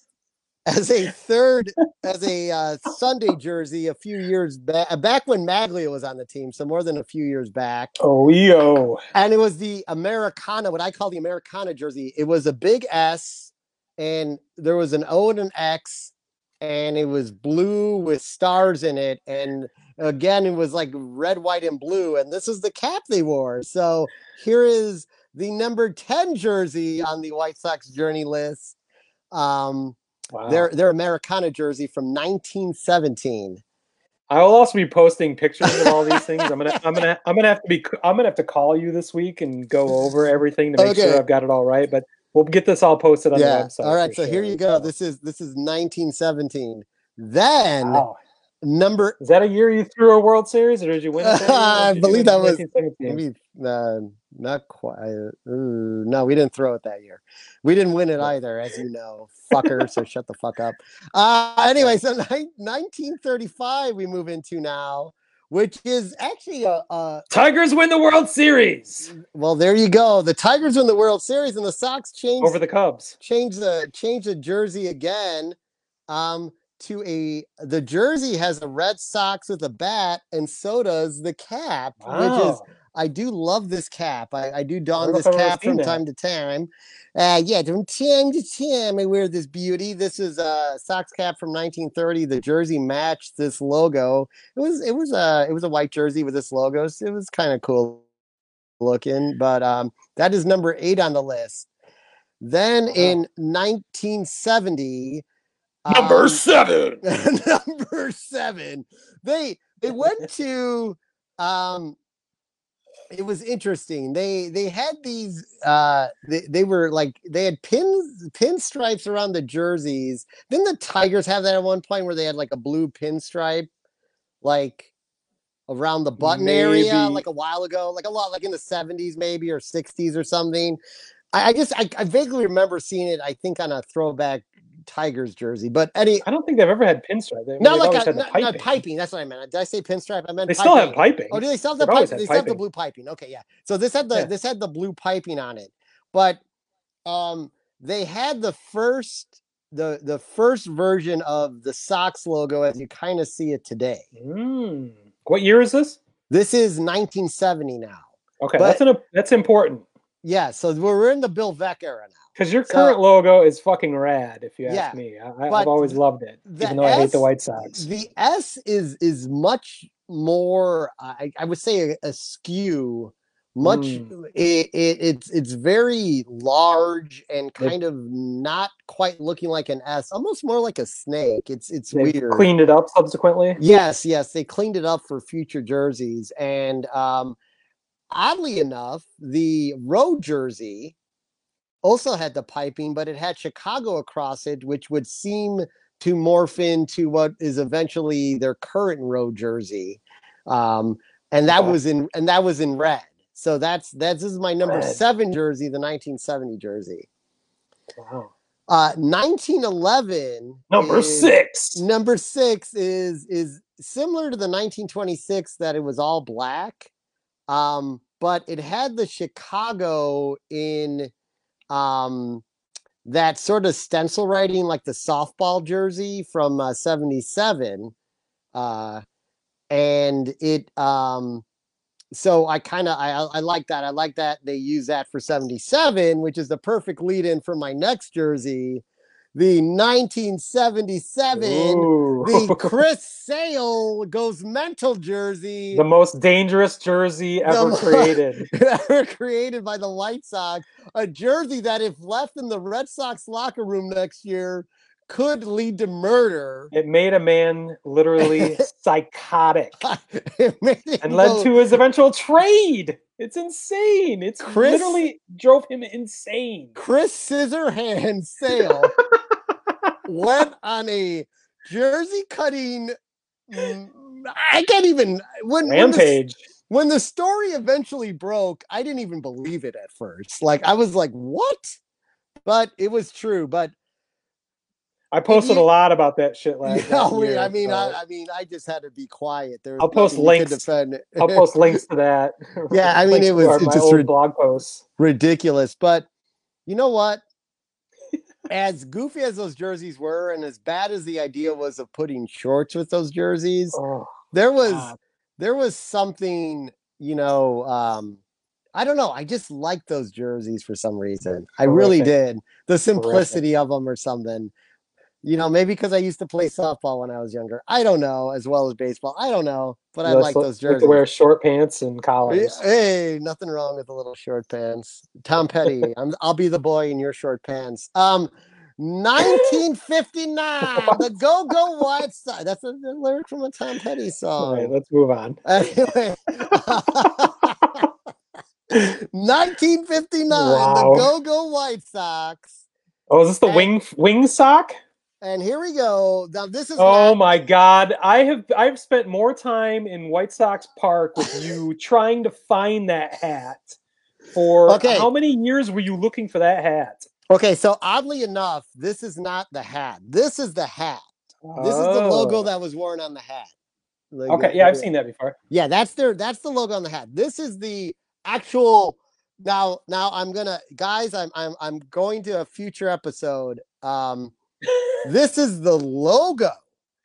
as a third as a uh, Sunday jersey a few years back back when Magglio was on the team, so more than a few years back. Oh yo. And it was the Americana, what I call the Americana jersey. It was a big S and there was an O and an X and it was blue with stars in it and again it was like red white and blue and this is the cap they wore so here is the number 10 jersey on the white sox journey list um Wow. their their americana jersey from 1917 I will also be posting pictures of all these things. I'm gonna, I'm gonna, *laughs* I'm gonna have to be, I'm gonna have to call you this week and go over everything to make Okay. sure I've got it all right. But we'll get this all posted on yeah the website. all right so here you go this is this is 1917 then Wow. Number Is that a year you threw a World Series, or did you win? *laughs* it that I believe that was 1917? maybe uh, not quite. Ooh, no, we didn't throw it that year. We didn't win it either, as you know, fucker. so shut the fuck up. Uh, *laughs* anyway, so ni- 1935 we move into now, which is actually a, a Tigers win the World Series well. There you go. The Tigers win the World Series, and the Sox change over the Cubs. change the change the jersey again um to a the jersey has a red sox with a bat and so does the cap which is i do love this cap. I, I do don don't this if I've ever cap from time to time. Uh yeah from time to time i wear this beauty. This is a sox cap from 1930 the jersey matched this logo. It was it was a it was a white jersey with this logo. So it was kind of cool looking but um that is number eight on the list. Then Wow. in 1970, Number um, seven. *laughs* number seven, they they went *laughs* to um it was interesting. They they had these uh they, they were like they had pins pinstripes around the jerseys. Didn't the Tigers have that at one point where they had like a blue pinstripe like around the button area Maybe. like a while ago, like a lot like in the 70s maybe or 60s or something. I, I just I, I vaguely remember seeing it, I think, on a throwback Tigers jersey. But Eddie, I don't think they've ever had pinstripe. They, not like a, had the not, not piping. piping. That's what I meant. Did I say pinstripe? I meant They still have piping. piping. Oh, do they still have the They've always pipe? had They still have the blue piping. Okay, yeah. So this had the Yeah. this had the blue piping on it, but um, they had the first the the first version of the Sox logo as you kind of see it today. Mm. What year is this? This is 1970 now. Okay, But- that's an, that's important Yeah, so we're we're in the Bill Veeck era now. Because your So- current logo is fucking rad. If you ask Yeah, me, I, I've always loved it, even though I hate the White Sox. The S is is much more. I, I would say a, a skew. Much Mm. it, it it's it's very large and kind of not quite looking like an S, almost more like a snake. It's it's They weird. cleaned it up subsequently. Yes, yes, they cleaned it up for future jerseys, and um, oddly enough, the road jersey also had the piping, but it had Chicago across it, which would seem to morph into what is eventually their current road jersey, um, and that Okay. was in and that was in red. So that's that's this is my number Red. seven jersey, the 1970 jersey. Wow. Uh, 1911 Number is- six. number six is is similar to the 1926 that it was all black um but it had the chicago in um that sort of stencil writing like the softball jersey from uh, 77 uh and it um so i kind of I, I like that i like that they use that for 77 which is the perfect lead in for my next jersey the 1977 Ooh. the *laughs* Chris Sale goes mental jersey the most dangerous jersey ever created. *laughs* ever created by the White Sox. A jersey that, if left in the Red Sox locker room next year, could lead to murder. It made a man literally *laughs* psychotic It made him and led go- to his eventual trade. It's insane. It's Chris- literally drove him insane. Chris Scissorhand Sale went on a jersey cutting I can't even when when the, Rampage. when the story eventually broke, I didn't even believe it at first. Like I was like, "What?" But it was true. But I posted a lot about that shit *laughs* last. yeah, last year, I mean, so I, I mean, I just had to be quiet. There, I'll post nothing we could links. Defend. I'll post *laughs* links to that. Yeah, *laughs* I mean, it was- it's just blog posts. ridiculous. But you know what? As goofy as those jerseys were, and as bad as the idea was of putting shorts with those jerseys, Oh, there was God. there was something, you know, um, I don't know. I just liked those jerseys for some reason. I really did. The simplicity of them or something. You know, maybe because I used to play softball when I was younger. I don't know, as well as baseball. I don't know, but I like li- those like jerseys. to wear short pants and collars. Hey, nothing wrong with the little short pants. Tom Petty, I'm, I'll be the boy in your short pants. Um, 1959, the Go Go White Sox. That's a, the lyric from a Tom Petty song. All right, let's move on. *laughs* Anyway, 1959, Wow. the Go Go White Sox. Oh, is this the And- wing wing sock? And here we go. Now this is Oh not, my god. I have I've spent more time in White Sox Park with you *laughs* trying to find that hat. For Okay. how many years were you looking for that hat? okay. So oddly enough, this is not the hat. This is the hat. This is the logo Oh. that was worn on the hat. Like, Okay, yeah, I've seen that before. Yeah, that's their that's the logo on the hat. This is the actual now now I'm gonna guys, I'm I'm I'm going to a future episode. Um this is the logo,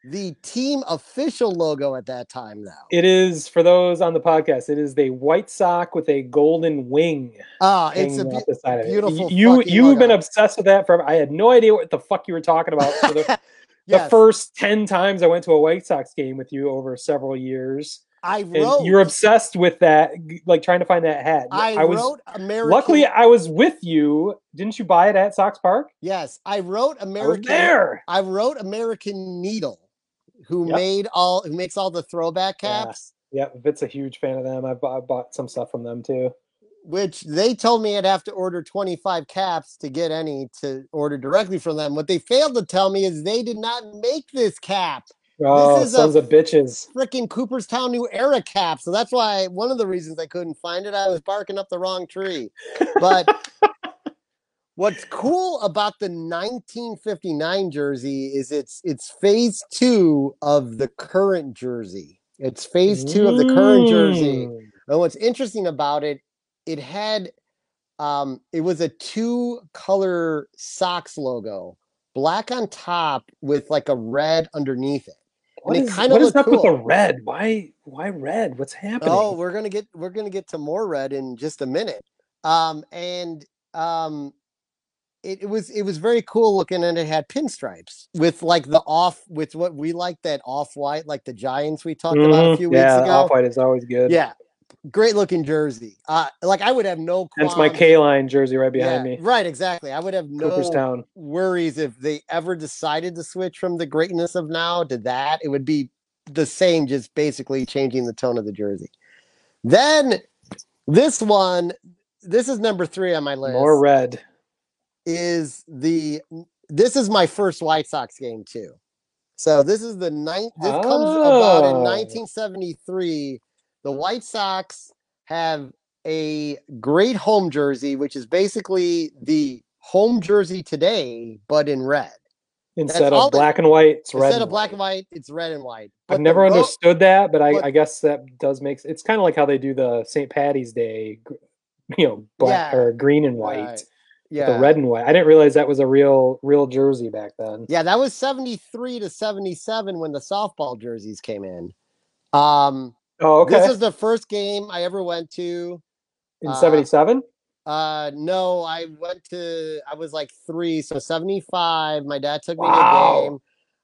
the team official logo at that time now. It is for those on the podcast. It is the white sock with a golden wing. Ah, it's a hanging beau- the side of it. beautiful You you've been obsessed with that forever. I had no idea what the fuck you were talking about. For the, *laughs* the first ten times I went to a White Sox game with you over several years, I and you're obsessed with that, like trying to find that hat. I, was wrote American luckily I was with you. Didn't you buy it at Sox Park? Yes, I wrote I American there. I wrote American Needle, who Yep. made all who makes all the throwback caps. Yeah, Vit's a huge fan of them. I bought, I bought some stuff from them too. which they told me I'd have to order 25 caps to get any to order directly from them. What they failed to tell me is they did not make this cap. Oh, is a sons of bitches. Freaking Cooperstown New Era cap. So that's why one of the reasons I couldn't find it, I was barking up the wrong tree. But *laughs* what's cool about the 1959 jersey is it's it's phase two of the current jersey. It's phase two of the current jersey. Mm. And what's interesting about it, it had um it was a two color socks logo, black on top with like a red underneath it. What is, of is up with the red? Why why red? What's happening? Oh, we're gonna get we're gonna get to more red in just a minute. Um and um it, it was it was very cool looking and it had pinstripes with like the off with what we like that off white like the giants we talked about a Mhm. few weeks yeah, ago. off white is always good. Yeah, great looking jersey. Uh, like I would have no. That's my K line jersey right behind Yeah, me. Right, exactly. I would have no Cooperstown. worries if they ever decided to switch from the greatness of now to that. It would be the same, just basically changing the tone of the jersey. Then this one, this is number three on my list. More red. is the this is my first White Sox game too. So this is the ninth. This comes about in Oh. 1973. The White Sox have a great home jersey, which is basically the home jersey today, but in red. Instead all of they- black and white, it's red. Instead and of black and white, it's red and white. I've But the never understood that, but I, but- I guess that does make it's kind of like how they do the St. Patty's Day, you know, black Yeah, or green and white, right. Yeah, the red and white. I didn't realize that was a real real jersey back then. Yeah, that was 73 to 77 when the softball jerseys came in. Um, Oh, okay. This is the first game I ever went to. In uh, '77. Uh, no, I went to, I was like three, so 75. My dad took me to a game.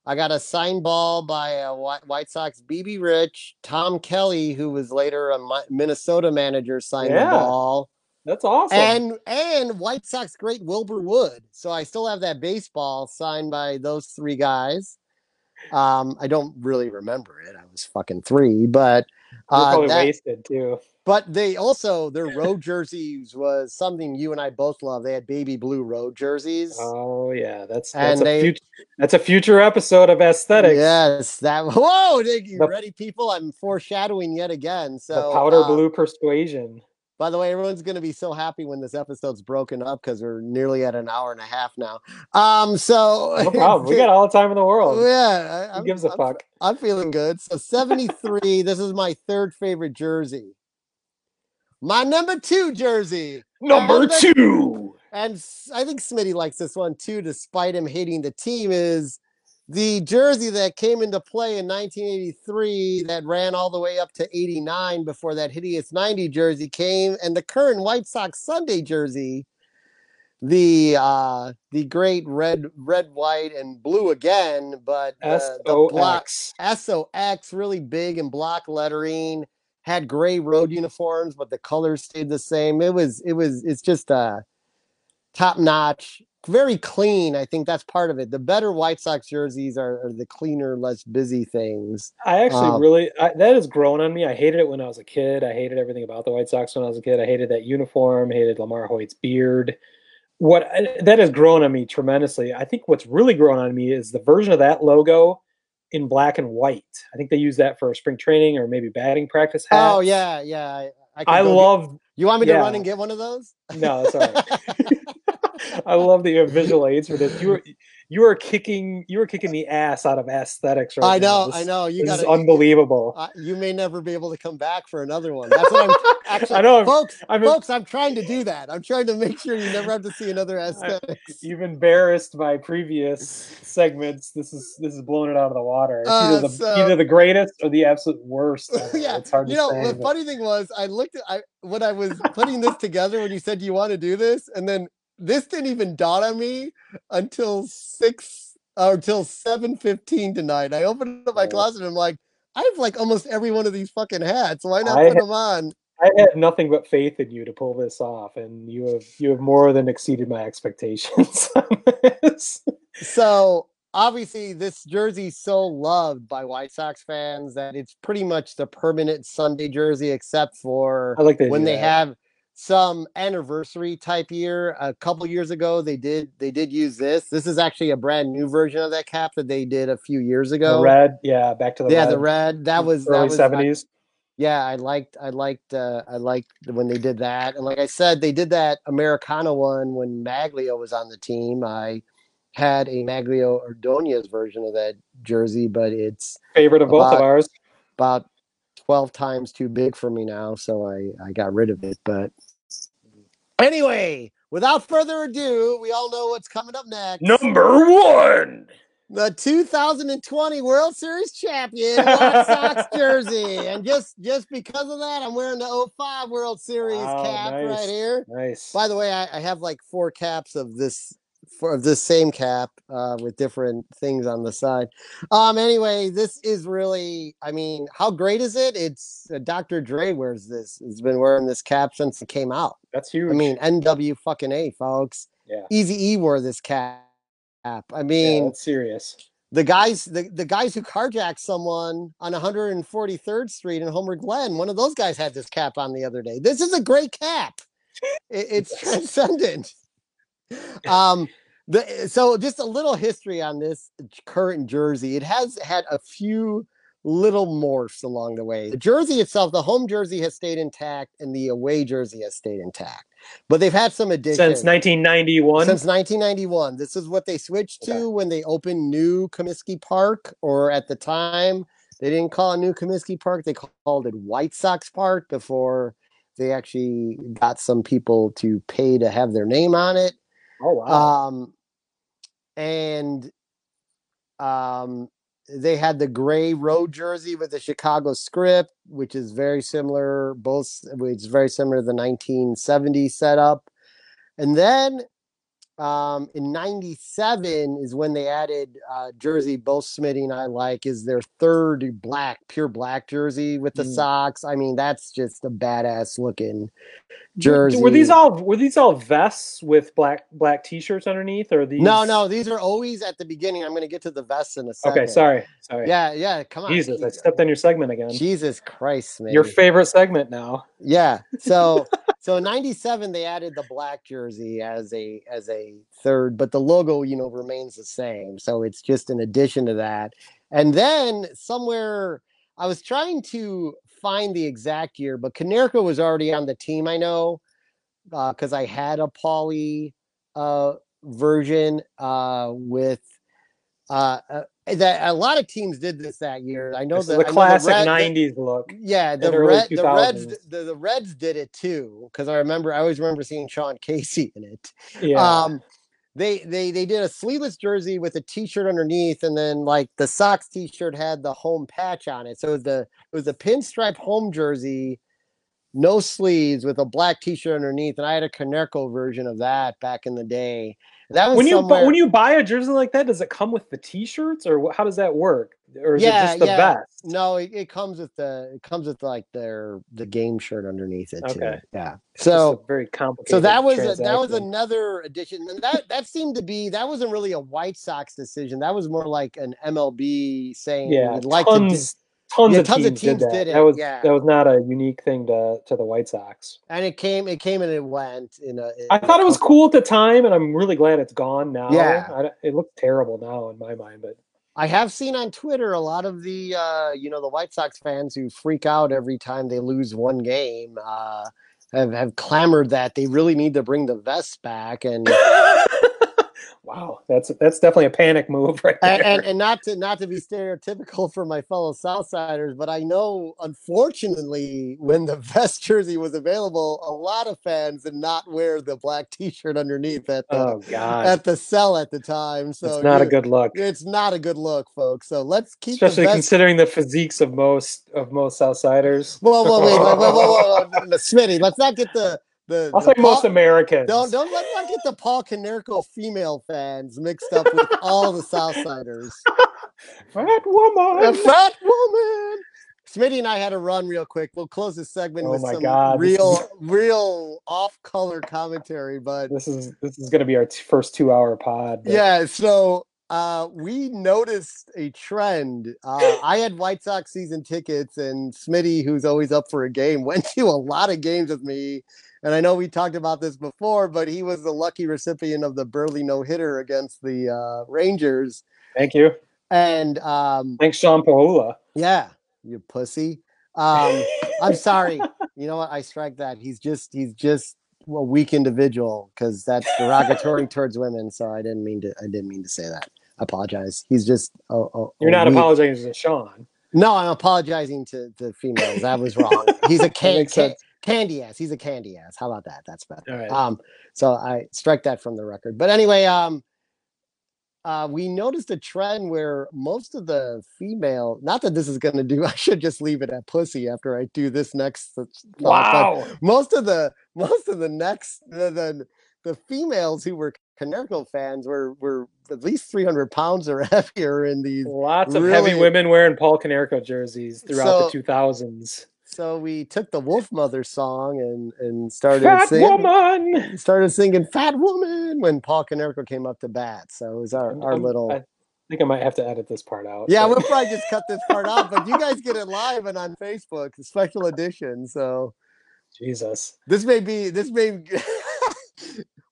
I got a signed ball by a White Sox BB Rich, Tom Kelly, who was later a Minnesota manager, signed Yeah. the ball. That's awesome. And and White Sox great Wilbur Wood. So I still have that baseball signed by those three guys. Um, I don't really remember it. I was fucking three, but Uh, probably that- wasted too. but they also their road jerseys was something you and I both love. They had baby blue road jerseys. Oh yeah, that's that's And a they- future that's a future episode of aesthetics. Yes, that. *laughs* Whoa, you The- ready, people? I'm foreshadowing yet again. So the powder uh, blue persuasion. By the way, everyone's going to be so happy when this episode's broken up because we're nearly at an hour and a half now. Um, so No *laughs* problem. We got all the time in the world. yeah, I, Who I'm, gives a I'm- fuck? I'm feeling good. So 73. this is my third favorite jersey. My number two jersey. Number the- two. and I think Smitty likes this one too, despite him hating the team, is the jersey that came into play in 1983 that ran all the way up to 89 before that hideous 90 jersey came, and the current White Sox Sunday jersey, the uh the great red, red, white, and blue again, but the, the block S-O-X. SOX, really big and block lettering, had gray road uniforms, but the colors stayed the same. It was, it was, it's just uh top notch, very clean. I think that's part of it. The better White Sox jerseys are, are the cleaner, less busy things. I actually Um, really I, that has grown on me. I hated it when I was a kid. I hated everything about the White Sox when I was a kid. I hated that uniform. Hated LaMarr Hoyt's beard. What that has grown on me tremendously. I think what's really grown on me is the version of that logo in black and white. I think they use that for spring training or maybe batting practice hats. Oh yeah, yeah. I, I, I go get- love. you want me to yeah. run and get one of those? No, that's all right. *laughs* *laughs* *laughs* I love that you have visual aids for this. You were you are kicking you are kicking the ass out of aesthetics right I now. know, This- I know. You this got is unbelievable. Uh, you may never be able to come back for another one. That's what I'm *laughs* actually. I know, folks. I'm- folks, I'm trying to do that. I'm trying to make sure you never have to see another *laughs* aesthetics. You've embarrassed my previous segments. This is this is blowing it out of the water. It's Uh, either the so- either the greatest or the absolute worst. yeah, it's hard to say. you know, say. the but- funny thing was, I looked at I when I was putting this together when you said you want to do this, and then this didn't even dawn on me until six or until seven fifteen tonight. I opened up my Oh. closet and I'm like, I have like almost every one of these fucking hats. Why not I put ha- them on? I had nothing but faith in you to pull this off, and you have you have more than exceeded my expectations. *laughs* So obviously, this jersey's so loved by White Sox fans that it's pretty much the permanent Sunday jersey, except for I like when they have some anniversary type year. A couple years ago, they did they did use this. This is actually a brand new version of that cap that they did a few years ago. the red, yeah, back to the yeah, red, the red. That was that early was I- seventies. yeah, I liked I liked uh, I liked when they did that. And like I said, they did that Americana one when Magglio was on the team. I had a Magglio Ordonez version of that jersey, but it's Favorite of both of ours. about 12 times too big for me now, so I I got rid of it. But anyway, without further ado, we all know what's coming up next. Number one. the 2020 World Series champion White Sox *laughs* jersey. And just just because of that, I'm wearing the 05 World Series Wow, cap nice. right here. Nice. By the way, I, I have like four caps of this for of this same cap uh, with different things on the side. Um. Anyway, this is really. I mean, how great is it? It's uh, Dr. Dre wears this. He's been wearing this cap since it came out. That's huge. I mean, NW fucking a, folks. yeah, Easy E wore this cap. I mean, that's serious. the guys the, the guys who carjacked someone on 143rd Street in Homer Glen, one of those guys had this cap on the other day. This is a great cap. It- it's *laughs* transcendent. Um the eh, so just a little history on this current jersey. It has had a few little morphs along the way. The jersey itself, the home jersey has stayed intact and the away jersey has stayed intact. But they've had some additions. Since 1991. Since 1991. This is what they switched to Okay. when they opened New Comiskey Park, or at the time, they didn't call it New Comiskey Park. They called it White Sox Park before they actually got some people to pay to have their name on it. Oh wow. Um, and um, they had the gray road jersey with the Chicago script, which is very similar. Both, is very similar to the 1970s setup. And then um, in '97 is when they added uh, jersey. Both Smitty and I like is their third black, pure black jersey with the Mm. socks. I mean, that's just a badass looking jersey. Were these all were these all vests with black black t-shirts underneath or these No, no, these are always at the beginning. I'm going to get to the vests in a second. Okay, sorry. Sorry. Yeah, yeah. Come on. Jesus, I stepped on your segment again. Jesus Christ, man. Your favorite segment now. Yeah. So *laughs* so in 97 they added the black jersey as a as a third, but the logo, you know, remains the same. So it's just an addition to that. And then somewhere I was trying to find the exact year, but Konerko was already on the team, I know, because I had a Pauly uh version uh with uh, uh that a lot of teams did this that year. I know This is that the I know classic Red- 90s look. yeah, the red, the Reds, the, the Reds did it too. Because I remember, I always remember seeing Sean Casey in it. Yeah. Um, they they they did a sleeveless jersey with a T-shirt underneath, and then like the Sox T-shirt had the home patch on it. So it was the it was a pinstripe home jersey, no sleeves with a black T-shirt underneath, and I had a Konerko version of that back in the day. That was when you somewhere- when you buy a jersey like that, does it come with the t-shirts or how does that work? Or is yeah, it just the yeah. vest? No, it, it comes with the it comes with like their the game shirt underneath it too. Okay. Yeah. So very complicated. so that was a, that was another addition, and that that seemed to be that wasn't really a White Sox decision. That was more like an MLB saying yeah, we'd like tons, to. Tons Yeah, of tons of teams, teams did that. did it, That was yeah. that was not a unique thing to to the White Sox. and it came it came and it went in a. I in a thought it was cool at the time, and I'm really glad it's gone now. Yeah. I it looks terrible now in my mind, but I have seen on Twitter a lot of the uh, you know the White Sox fans who freak out every time they lose one game. Uh, have have clamored that they really need to bring the vests back and. *laughs* wow, that's that's definitely a panic move *laughs* right there. and, and and not to not to be stereotypical for my fellow Southsiders, but I know unfortunately when the *laughs* vest jersey was available, a lot of fans did not wear the black T-shirt underneath at the oh God, at the cell at the time. So it's not a good look, It's not a good look, folks. So let's keep especially the considering the physiques of most of most Southsiders. Whoa, whoa, wait, whoa, whoa, whoa, whoa, whoa, no, Smitty, let's not get the the. I'll the say most Americans. Don't don't let's not get the Paul Konerko female fans mixed up with all the Southsiders. *laughs* Fat woman. A fat woman. Smitty and I had a run real quick. We'll close this segment Oh with some God, real, real off-color commentary. But This is this is going to be our t- first two hour pod. but- yeah, so uh, we noticed a trend. Uh, I had White Sox season tickets, and Smitty, who's always up for a game, *laughs* went to a lot of games with me. And I know we talked about this before, but he was the lucky recipient of the Buehrle no hitter against the uh, Rangers. Thank you. And um, Thanks, Sean Paula. Yeah, you pussy. Um, I'm sorry. *laughs* You know what? I strike that. He's just he's just a weak individual because that's derogatory towards women. So I didn't mean to. I didn't mean to say that. I apologize. He's just. a- a- You're not weak- apologizing to Sean. No, I'm apologizing to the females. That was wrong. He's a *laughs* can, can, candy ass. He's a candy ass. How about that? That's better. All right. Um, so I strike that from the record. But anyway, um, uh, we noticed a trend where most of the female, not that this is going to do, *laughs* I should just leave it at pussy after I do this next. Wow. most of the *laughs* most of the next the the, the females who were Konerko fans were were at least 300 pounds or *laughs* heavier in these Lots of really- heavy women wearing Paul Konerko jerseys throughout So- the 2000s. So we took the Wolfmother song and and started Fat singing. woman. Started singing "Fat Woman" when Paul Konerko came up to bat. So it was our our I'm- little. I think I might have to edit this part out. yeah, but- we'll probably just cut this part out, but you guys get it live and on Facebook, the special edition. So Jesus. this may be this may. *laughs*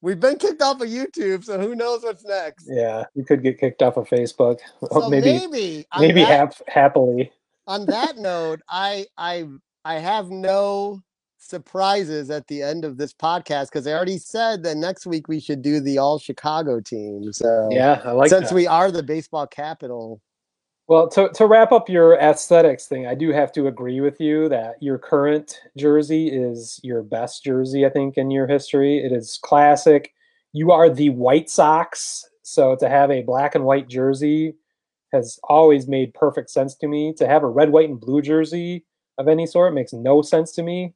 We've been kicked off of YouTube, so who knows what's next? Yeah, you could get kicked off of Facebook. So maybe maybe maybe hap- happily. on that note, I I I have no surprises at the end of this podcast because I already said that next week we should do the all Chicago team. So Yeah, I like since that. we are the baseball capital. Well, to, to wrap up your aesthetics thing, I do have to agree with you that your current jersey is your best jersey, I think, in your history. It is classic. You are the White Sox. So to have a black and white jersey has always made perfect sense to me. To have a red, white, and blue jersey of any sort makes no sense to me.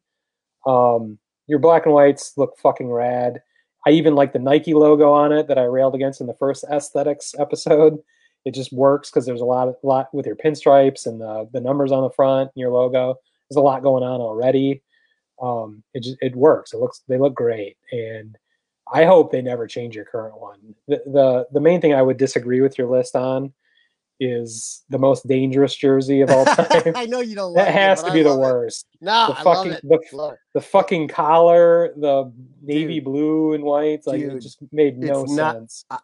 Um, your black and whites look fucking rad. I even like the Nike logo on it that I railed against in the first aesthetics episode. It just works because there's a lot, a lot with your pinstripes and the, the numbers on the front and your logo. There's a lot going on already. Um, it just it works. It looks they look great, and I hope they never change your current one. The the the main thing I would disagree with your list on is the most dangerous jersey of all *laughs* time. I know you don't. that like has it, to be I the love it. worst. No, the fucking the, the fucking collar, the navy blue and white, like it just made no it's not- sense. I,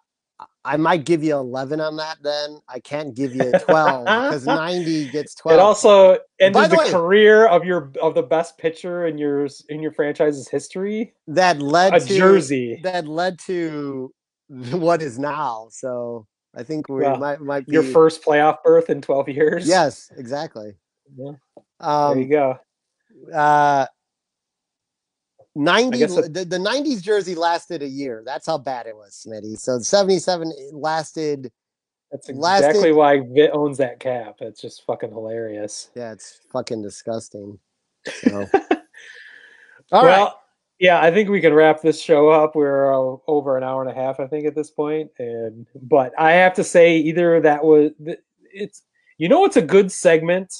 I might give you 11 on that then. I can't give you 12 *laughs* because 90 gets 12. It also ended the, the way- career of your of the best pitcher in your in your franchise's history. that led a to jersey. that led to *laughs* what is now. So I think we Well, might might be Your first playoff berth in twelve years. Yes, exactly. Yeah. Um, there you go. uh 90 the, the 90s jersey lasted a year that's how bad it was smitty so 77 lasted That's lasted- exactly why Vit owns that cap. It's just fucking hilarious. yeah it's fucking disgusting so. *laughs* All right. Yeah, I think we can wrap this show up. We're uh, over an hour and a half, I think, at this point. And but I have to say, either that was it's you know, it's a good segment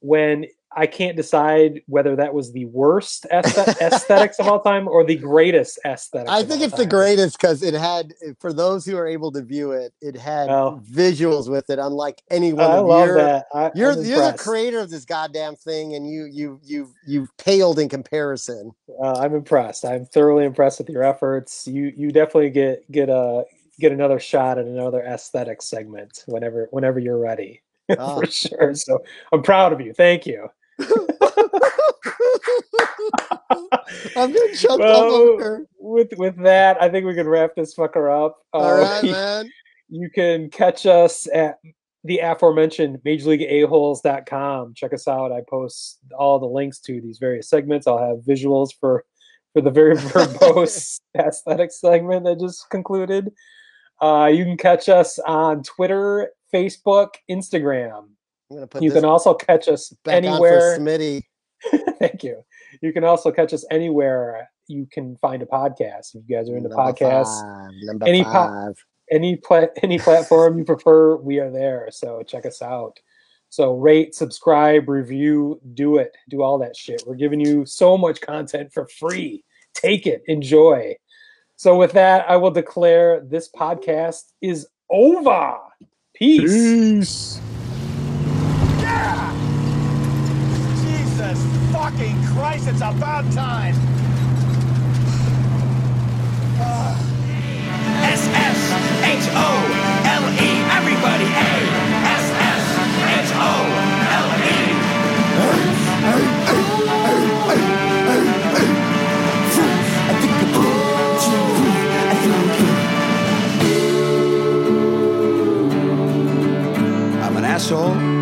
when I can't decide whether that was the worst *laughs* aesthetics of all time or the greatest aesthetic. I think it's the greatest because it had, for those who are able to view it, it had visuals with it, unlike any one I love your. that. I, You're I'm you're the creator of this goddamn thing, and you you you you've paled in comparison. Uh, I'm impressed. I'm thoroughly impressed with your efforts. You you definitely get get a get another shot at another aesthetic segment whenever whenever you're ready. *laughs* Ah. For sure. So I'm proud of you. Thank you. *laughs* I'm getting choked Well, up over. with with that, I think we can wrap this fucker up. All Uh, right, *laughs* man. You can catch us at the aforementioned Major League A-holes.com. Check us out. I post all the links to these various segments. I'll have visuals for for the very *laughs* verbose aesthetic segment that just concluded. Uh, you can catch us on Twitter, Facebook, Instagram. I'm gonna put You this can also catch us back anywhere. on for *laughs* Smitty. Thank you. You can also catch us anywhere you can find a podcast. If you guys are into Number podcasts, five, number any po- five. any pla- any platform you prefer, we are there. So check us out. So rate, subscribe, review, do it, do all that shit. We're giving you so much content for free. Take it, enjoy. So with that, I will declare this podcast is over. Peace. Peace. Jesus Christ, it's about time. Ah. S-S-H-O-L-E. Everybody, A. S-S-H-O-L-E. I'm kidding. I'm cool. I'm an asshole.